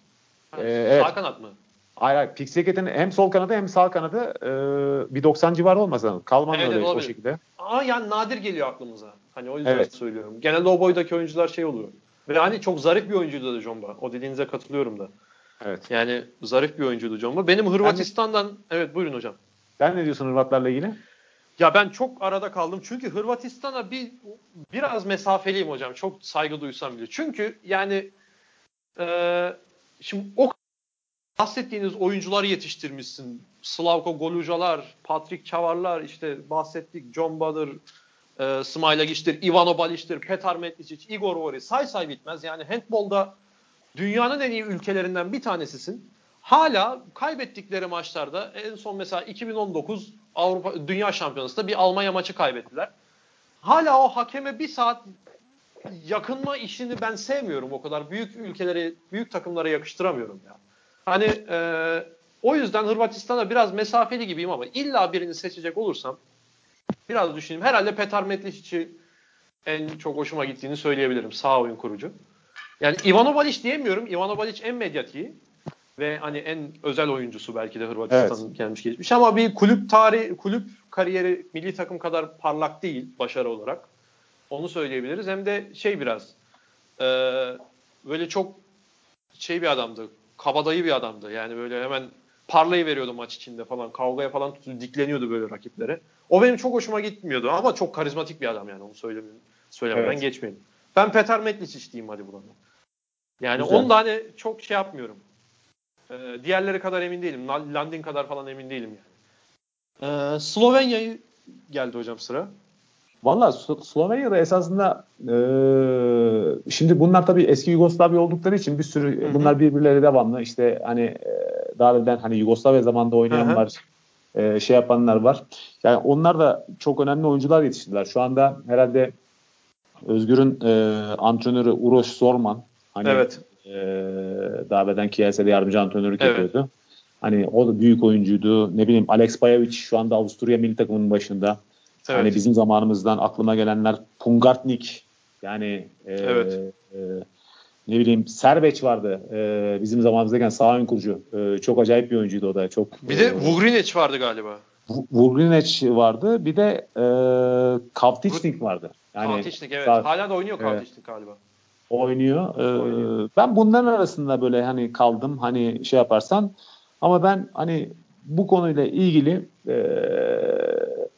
Ha, e, evet. Sağ kanat mı? Hayır, hayır. Pixeket'in hem sol kanadı hem sağ kanadı e, bir 90 civarı olmasa Kalman evet, öyle o şekilde. Ama yani nadir geliyor aklımıza. Hani o yüzden evet. söylüyorum. Genelde o boydaki oyuncular şey oluyor. Ve hani çok zarif bir oyuncuydu da Jomba. O dediğinize katılıyorum da. Evet. Yani zarif bir oyuncuydu Jomba. Benim Hırvatistan'dan... Ben evet buyurun hocam. Sen ne diyorsun Hırvatlarla ilgili? Ya ben çok arada kaldım. Çünkü Hırvatistan'a bir biraz mesafeliyim hocam. Çok saygı duysam bile. Çünkü yani e, şimdi o bahsettiğiniz oyuncuları yetiştirmişsin. Slavko Golucalar, Patrick Çavarlar, işte bahsettik John Bader, e, Smailagić'tir, Ivano Balic'tir, Petar Metlicic, Igor Vori say say bitmez. Yani handbolda dünyanın en iyi ülkelerinden bir tanesisin. Hala kaybettikleri maçlarda en son mesela 2019 Avrupa Dünya Şampiyonası'nda bir Almanya maçı kaybettiler. Hala o hakeme bir saat yakınma işini ben sevmiyorum o kadar. Büyük ülkeleri, büyük takımlara yakıştıramıyorum ya. Hani e, o yüzden Hırvatistan'a biraz mesafeli gibiyim ama illa birini seçecek olursam biraz düşüneyim. Herhalde Petar Metlicic'i en çok hoşuma gittiğini söyleyebilirim. Sağ oyun kurucu. Yani Ivano Balic diyemiyorum. Ivano Balic en medyatiği ve hani en özel oyuncusu belki de Hırvatistan'ın evet. gelmiş geçmiş ama bir kulüp tarihi, kulüp kariyeri milli takım kadar parlak değil başarı olarak. Onu söyleyebiliriz. Hem de şey biraz e, böyle çok şey bir adamdı kabadayı bir adamdı. Yani böyle hemen parlayı veriyordu maç içinde falan. Kavgaya falan tutup dikleniyordu böyle rakiplere. O benim çok hoşuma gitmiyordu ama çok karizmatik bir adam yani onu söylemeden, söylemeden evet. geçmeyelim. Ben Petar Metlic diyeyim hadi buna. Yani Güzel. onu da hani çok şey yapmıyorum. Ee, diğerleri kadar emin değilim. Landin kadar falan emin değilim yani. Ee, Slovenya'yı geldi hocam sıra. Valla Slovenya'da esasında e, şimdi bunlar tabii eski Yugoslavya oldukları için bir sürü Hı-hı. bunlar birbirleri devamlı işte hani e, daha önceden hani Yugoslavya zamanında oynayan Hı-hı. var e, şey yapanlar var. Yani onlar da çok önemli oyuncular yetiştirdiler. Şu anda herhalde Özgür'ün e, antrenörü Uroş Sorman hani evet. E, Dave'den Kielse'de yardımcı antrenörlük evet. yapıyordu. Hani o da büyük oyuncuydu. Ne bileyim Alex Bayevic şu anda Avusturya milli takımının başında. Evet. Hani bizim zamanımızdan aklıma gelenler Pungartnik yani e, evet. e, ne bileyim Serbeç vardı. E, bizim zamanımızdayken sağ ön kurucu. E, çok acayip bir oyuncuydu o da. Çok Bir de e, Vugrinec vardı galiba. Vugrinec vardı. Bir de e, Kavtiçnik vardı. Yani Kavtiçnik evet. Sağ, Hala da oynuyor Kavtiçnik evet. galiba. Oynuyor. Ee, oynuyor. Ben bunların arasında böyle hani kaldım hani şey yaparsan ama ben hani bu konuyla ilgili e,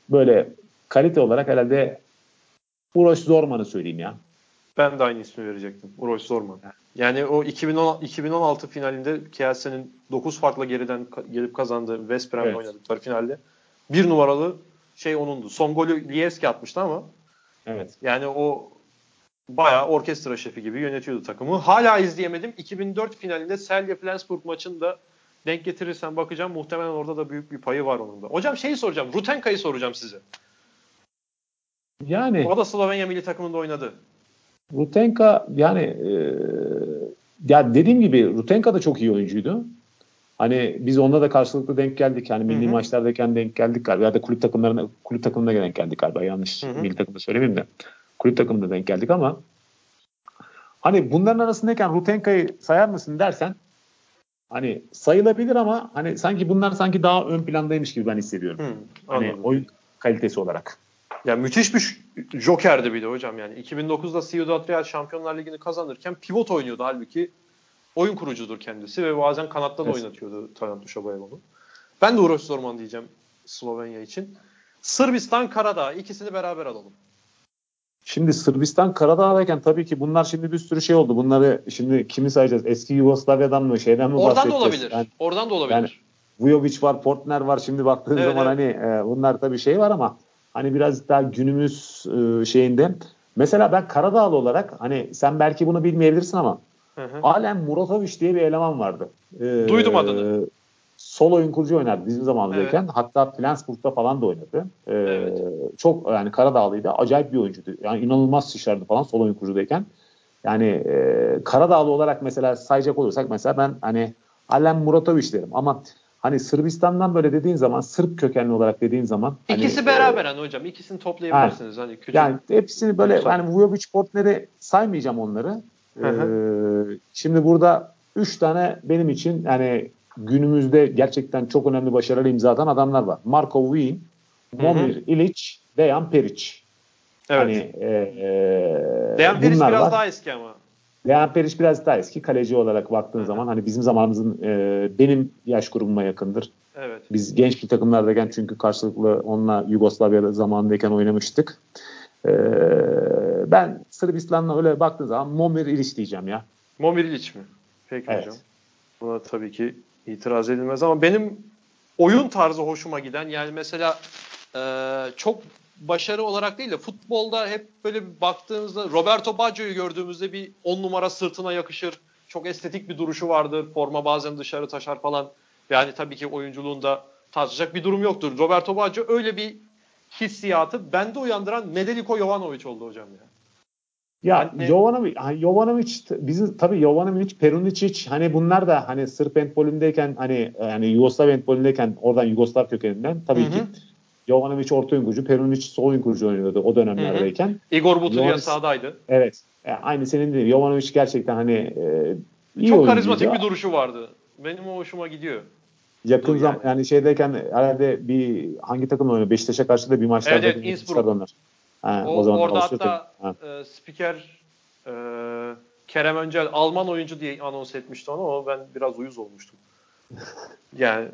böyle kalite olarak herhalde Uroş Zorman'ı söyleyeyim ya. Ben de aynı ismi verecektim. Uroş Zorman. Yani o 2010, 2016 finalinde Kielce'nin 9 farklı geriden gelip kazandığı West Brom'la evet. oynadıkları finalde bir numaralı şey onundu. Son golü Lieski atmıştı ama Evet. Yani o bayağı orkestra şefi gibi yönetiyordu takımı. Hala izleyemedim. 2004 finalinde Celje Flensburg maçında denk getirirsen bakacağım. Muhtemelen orada da büyük bir payı var onun da. Hocam şeyi soracağım. Rutenka'yı soracağım size. Yani o da Slovenya milli takımında oynadı. Rutenka yani e, ya dediğim gibi Rutenka da çok iyi oyuncuydu. Hani biz onda da karşılıklı denk geldik. Yani milli Hı-hı. maçlardayken denk geldik galiba. Ya da kulüp takımlarına kulüp takımına denk geldik galiba. Yanlış Hı-hı. milli takımda söylemeyeyim de. Kulüp takımında denk geldik ama hani bunların arasındayken Rutenka'yı sayar mısın dersen hani sayılabilir ama hani sanki bunlar sanki daha ön plandaymış gibi ben hissediyorum. Hı, hani oyun kalitesi olarak. Ya müthiş bir jokerdi bir de hocam yani. 2009'da Ciudad Real Şampiyonlar Ligi'ni kazanırken pivot oynuyordu halbuki oyun kurucudur kendisi ve bazen kanatta da evet. oynatıyordu Talant Duşabayev'u. Ben de Uroš Zorman diyeceğim Slovenya için. Sırbistan, Karadağ ikisini beraber alalım. Şimdi Sırbistan Karadağ'dayken tabii ki bunlar şimdi bir sürü şey oldu. Bunları şimdi kimi sayacağız? Eski Yugoslavya'dan mı şeyden mi Oradan bahsedeceğiz? da olabilir. Yani, Oradan da olabilir. Yani Vujovic var, Portner var. Şimdi baktığın evet, zaman evet. hani e, bunlar tabii şey var ama hani biraz daha günümüz e, şeyinde. Mesela ben Karadağlı olarak hani sen belki bunu bilmeyebilirsin ama Hı hı. Alen Muratovic diye bir eleman vardı. Ee, Duydum adını. Sol oyun kurucu oynardı bizim zamanımızdayken. Evet. Hatta Flensburg'da falan da oynadı. Ee, evet. Çok yani Karadağlıydı. Acayip bir oyuncuydu. Yani inanılmaz şişerdi falan sol oyun kurucudayken. Yani e, Karadağlı olarak mesela sayacak olursak mesela ben hani Alen Muratovic derim ama hani Sırbistan'dan böyle dediğin zaman Sırp kökenli olarak dediğin zaman hani, ikisi hani, beraber e, hani hocam ikisini toplayabilirsiniz yani, hani küçük. Yani hepsini böyle hani Vujovic Portner'i saymayacağım onları. Ee, şimdi burada üç tane benim için yani günümüzde gerçekten çok önemli başarılı imza atan adamlar var. Marko Wien, Momir Ilic, Dejan Peric. Evet. Hani, e, e, Dejan Peric biraz var. daha eski ama. Dejan Peric biraz daha eski. Kaleci olarak baktığın Hı-hı. zaman hani bizim zamanımızın e, benim yaş grubuma yakındır. Evet. Biz genç bir takımlardayken çünkü karşılıklı onunla Yugoslavya'da zamanındayken oynamıştık. Ee, ben Sırbistan'la öyle baktığım zaman Momir İliç diyeceğim ya. Momir İliç mi? Peki evet. hocam. Buna tabii ki itiraz edilmez ama benim oyun tarzı hoşuma giden yani mesela e, çok başarı olarak değil de futbolda hep böyle bir baktığımızda Roberto Baggio'yu gördüğümüzde bir on numara sırtına yakışır. Çok estetik bir duruşu vardır. Forma bazen dışarı taşar falan. Yani tabii ki oyunculuğunda tartışacak bir durum yoktur. Roberto Baggio öyle bir hissiyatı bende uyandıran Nedeljko Jovanovic oldu hocam ya. Ya Jovanovic, hani Jovanovic bizim tabii Jovanovic, Perunicic hani bunlar da hani Sırp entbolündeyken hani yani Yugoslav entbolündeyken oradan Yugoslav kökeninden tabii Hı-hı. ki Jovanovic orta oyun kurucu, Perunic sol oyun kurucu oynuyordu o dönemlerdeyken. Hı-hı. Igor Buturya sağdaydı. Evet. E, aynı senin dediğin Jovanovic gerçekten hani e, iyi Çok karizmatik bir duruşu vardı. Benim o hoşuma gidiyor yakın yani. zaman yani şeydeyken herhalde bir hangi takım oynuyor? Beşiktaş'a karşı da bir maçta evet, evet, Innsbruck. Ha, o, o zaman orada hatta e, spiker e, Kerem Öncel Alman oyuncu diye anons etmişti onu. O ben biraz uyuz olmuştum. yani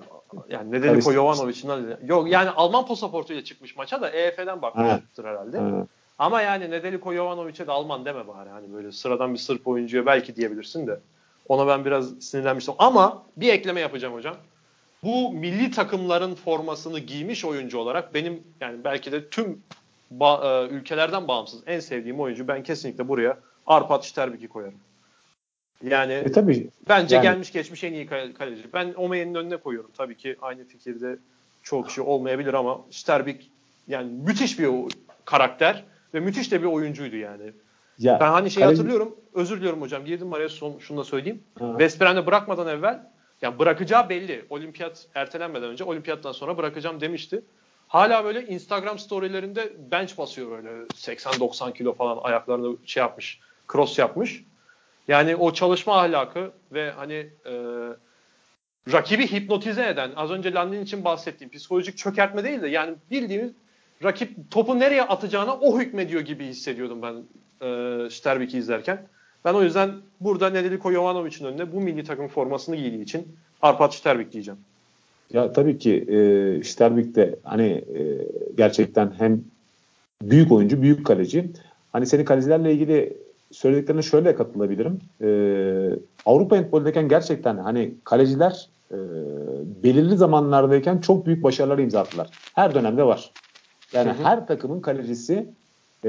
yani nedeni Koyovanovic'in yok yani Alman pasaportuyla çıkmış maça da EF'den bakmıştır herhalde. Ha. Ama yani Nedeliko Jovanovic'e de Alman deme bari. Hani böyle sıradan bir Sırp oyuncuya belki diyebilirsin de. Ona ben biraz sinirlenmiştim. Ama bir ekleme yapacağım hocam bu milli takımların formasını giymiş oyuncu olarak benim yani belki de tüm ba- e, ülkelerden bağımsız en sevdiğim oyuncu ben kesinlikle buraya Arpat Şterbik'i koyarım. Yani e, tabii, bence yani. gelmiş geçmiş en iyi kaleci. Ben Omeye'nin önüne koyuyorum. Tabii ki aynı fikirde çok kişi olmayabilir ama Sterbik yani müthiş bir karakter ve müthiş de bir oyuncuydu yani. Ya, ben hani şey kaleci... hatırlıyorum. Özür diliyorum hocam. Girdim araya son şunu da söyleyeyim. Brom'da bırakmadan evvel yani bırakacağı belli. Olimpiyat ertelenmeden önce olimpiyattan sonra bırakacağım demişti. Hala böyle Instagram storylerinde bench basıyor böyle 80-90 kilo falan ayaklarını şey yapmış, cross yapmış. Yani o çalışma ahlakı ve hani e, rakibi hipnotize eden, az önce Landin için bahsettiğim psikolojik çökertme değil de yani bildiğimiz rakip topu nereye atacağına o hükmediyor gibi hissediyordum ben e, Sterbik'i izlerken. Ben o yüzden burada Nedeljko Jovanovic'in önüne bu milli takım formasını giydiği için Arpad Sterbik diyeceğim. Ya tabii ki e, Sterbik de hani e, gerçekten hem büyük oyuncu, büyük kaleci. Hani senin kalecilerle ilgili söylediklerine şöyle katılabilirim. E, Avrupa handbolündeyken gerçekten hani kaleciler e, belirli zamanlardayken çok büyük başarılar imza attılar. Her dönemde var. Yani hı hı. her takımın kalecisi e,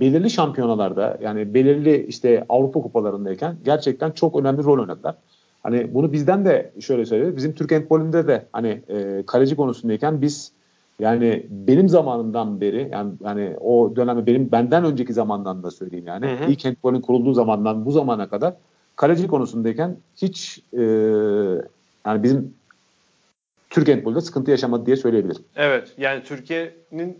belirli şampiyonalarda yani belirli işte Avrupa kupalarındayken gerçekten çok önemli rol oynadılar. Hani bunu bizden de şöyle söyleyeyim. Bizim Türk handbolünde de hani e, kaleci konusundayken biz yani benim zamanımdan beri yani yani o dönemde benim benden önceki zamandan da söyleyeyim yani hı hı. ilk handbolün kurulduğu zamandan bu zamana kadar kaleci konusundayken hiç e, yani bizim Türk handbolda sıkıntı yaşamadı diye söyleyebilirim. Evet yani Türkiye'nin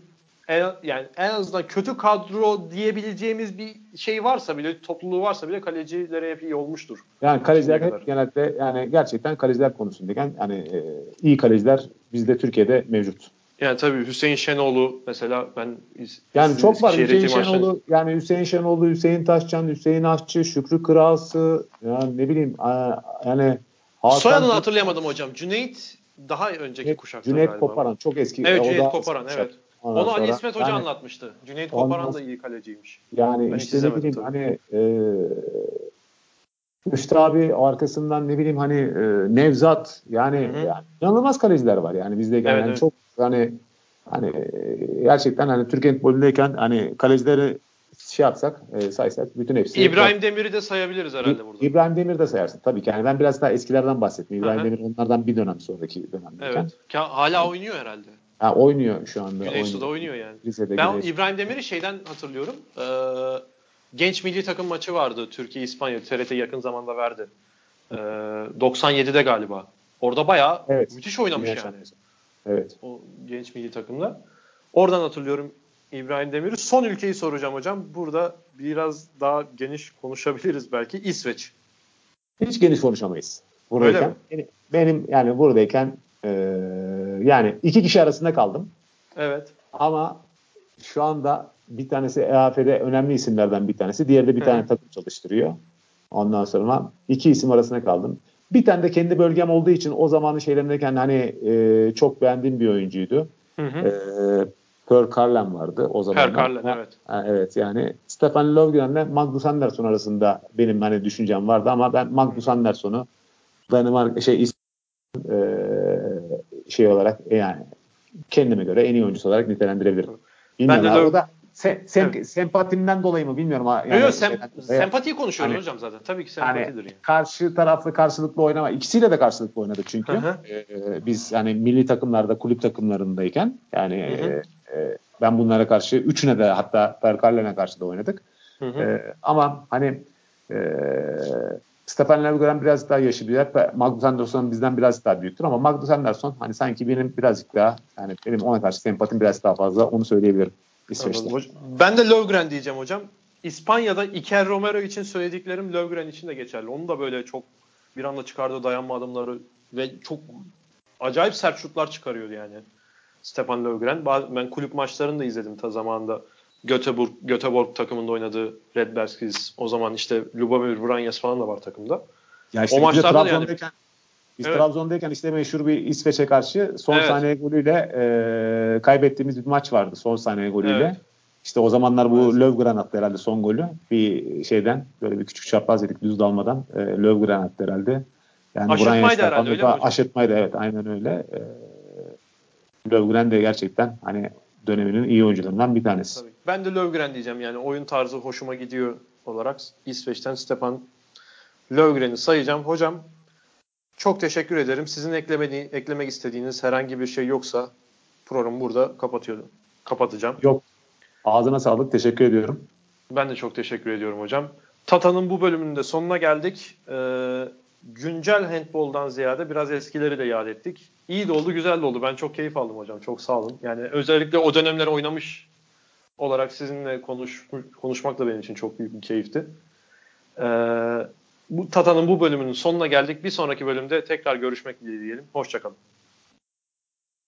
en, yani en azından kötü kadro diyebileceğimiz bir şey varsa bile topluluğu varsa bile kalecilere hep iyi olmuştur. Yani kaleciler hep genelde yani gerçekten kaleciler konusundayken yani e, iyi kaleciler bizde Türkiye'de mevcut. Yani tabii Hüseyin Şenoğlu mesela ben yani çok var Hüseyin Şenoğlu maçları... yani Hüseyin Şenoğlu, Hüseyin Taşcan, Hüseyin Aşçı, Şükrü Kırası yani ne bileyim yani Hakan Soyadını hatırlayamadım hocam. Cüneyt daha önceki kuşakta Cüneyt galiba. Koparan çok eski. Evet Cüneyt Koparan evet. Ondan Onu Ali İsmet Hoca yani, anlatmıştı. Cüneyt Koparan da iyi kaleciymiş. Yani ben işte ne bileyim tabii. hani e, Rüştü abi arkasından ne bileyim hani e, Nevzat yani, yani inanılmaz kaleciler var yani bizde evet, yani evet. çok hani hani gerçekten hani Türk handbolündeyken hani kalecileri şey yapsak, e, saysak bütün hepsi. İbrahim Demir'i de sayabiliriz herhalde burada. İbrahim Demir de sayarsın tabii ki. Yani ben biraz daha eskilerden bahsettim. İbrahim Aha. Demir onlardan bir dönem sonraki dönemdeyken. Evet. Hala oynuyor herhalde. Ha, oynuyor şu anda. Güneysu'da oynuyor, oynuyor yani. Rize'de ben Güneysu. İbrahim Demir'i şeyden hatırlıyorum. Ee, genç milli takım maçı vardı Türkiye-İspanya. TRT yakın zamanda verdi. Ee, 97'de galiba. Orada bayağı evet. müthiş oynamış evet. yani. Evet. O genç milli takımda. Oradan hatırlıyorum İbrahim Demir'i. Son ülkeyi soracağım hocam. Burada biraz daha geniş konuşabiliriz belki. İsveç. Hiç geniş konuşamayız. Buradayken. Öyle mi? Benim yani buradayken e, yani iki kişi arasında kaldım. Evet. Ama şu anda bir tanesi EAF'de önemli isimlerden bir tanesi. Diğeri de bir Hı. tane takım çalıştırıyor. Ondan sonra iki isim arasında kaldım. Bir tane de kendi bölgem olduğu için o zamanın şeylerindeyken hani e, çok beğendiğim bir oyuncuydu. Hı hı. E, Per Karlen vardı o zaman. Per Karlen evet. Ha, evet yani Stefan Löfgren'le Magnus Andersson arasında benim hani düşüncem vardı ama ben Magnus Andersson'u Danimarka şey e, şey olarak e, yani kendime göre en iyi oyuncusu olarak nitelendirebilirim. Bilmiyorum ben de o da se, sem, evet. sempatimden dolayı mı bilmiyorum. Yani yok sem, sempatiyi konuşuyoruz hani, hocam zaten. Tabii ki sempatidir hani, yani. Karşı taraflı karşılıklı oynama. İkisiyle de karşılıklı oynadık çünkü. Ee, biz yani milli takımlarda, kulüp takımlarındayken yani e, e, ben bunlara karşı üçüne de hatta Perkarlen'e karşı da oynadık. Hı hı. E, ama hani e, Stefan Löfgren biraz daha yaşı büyük. Magnus Andersson bizden biraz daha büyüktür ama Magnus Andersson hani sanki benim birazcık daha yani benim ona karşı sempatim biraz daha fazla onu söyleyebilirim. İsveç'te. Ben de Löfgren diyeceğim hocam. İspanya'da Iker Romero için söylediklerim Löfgren için de geçerli. Onu da böyle çok bir anda çıkardığı dayanma adımları ve çok acayip sert şutlar çıkarıyordu yani. Stefan Löfgren. Ben kulüp maçlarını da izledim ta zamanında. Göteborg, Göteborg takımında oynadığı Red Berskis. O zaman işte Lubomir Vranjes falan da var takımda. Ya işte o maçlarda yani biz evet. Trabzon'dayken işte meşhur bir İsveç'e karşı son evet. saniye golüyle e, kaybettiğimiz bir maç vardı son saniye golüyle. Evet. İşte o zamanlar bu evet. Löfgren attı herhalde son golü. Bir şeyden böyle bir küçük çapraz yedik düz dalmadan. E, Löfgren attı herhalde. Yani aşırtmaydı herhalde öyle mi? Aşırtmaydı evet aynen öyle. E, Löfgren de gerçekten hani döneminin iyi oyuncularından bir tanesi. Tabii. Ben de Löfgren diyeceğim yani oyun tarzı hoşuma gidiyor olarak İsveç'ten Stepan Löfgren'i sayacağım. Hocam çok teşekkür ederim. Sizin eklemedi, eklemek istediğiniz herhangi bir şey yoksa programı burada kapatıyorum. Kapatacağım. Yok. Ağzına sağlık. Teşekkür ediyorum. Ben de çok teşekkür ediyorum hocam. Tata'nın bu bölümünde sonuna geldik. Ee, güncel handboldan ziyade biraz eskileri de yad ettik. İyi de oldu, güzel de oldu. Ben çok keyif aldım hocam. Çok sağ olun. Yani özellikle o dönemler oynamış olarak sizinle konuş, konuşmak da benim için çok büyük bir keyifti. Ee, bu Tata'nın bu bölümünün sonuna geldik. Bir sonraki bölümde tekrar görüşmek dileğiyle diyelim. Hoşçakalın.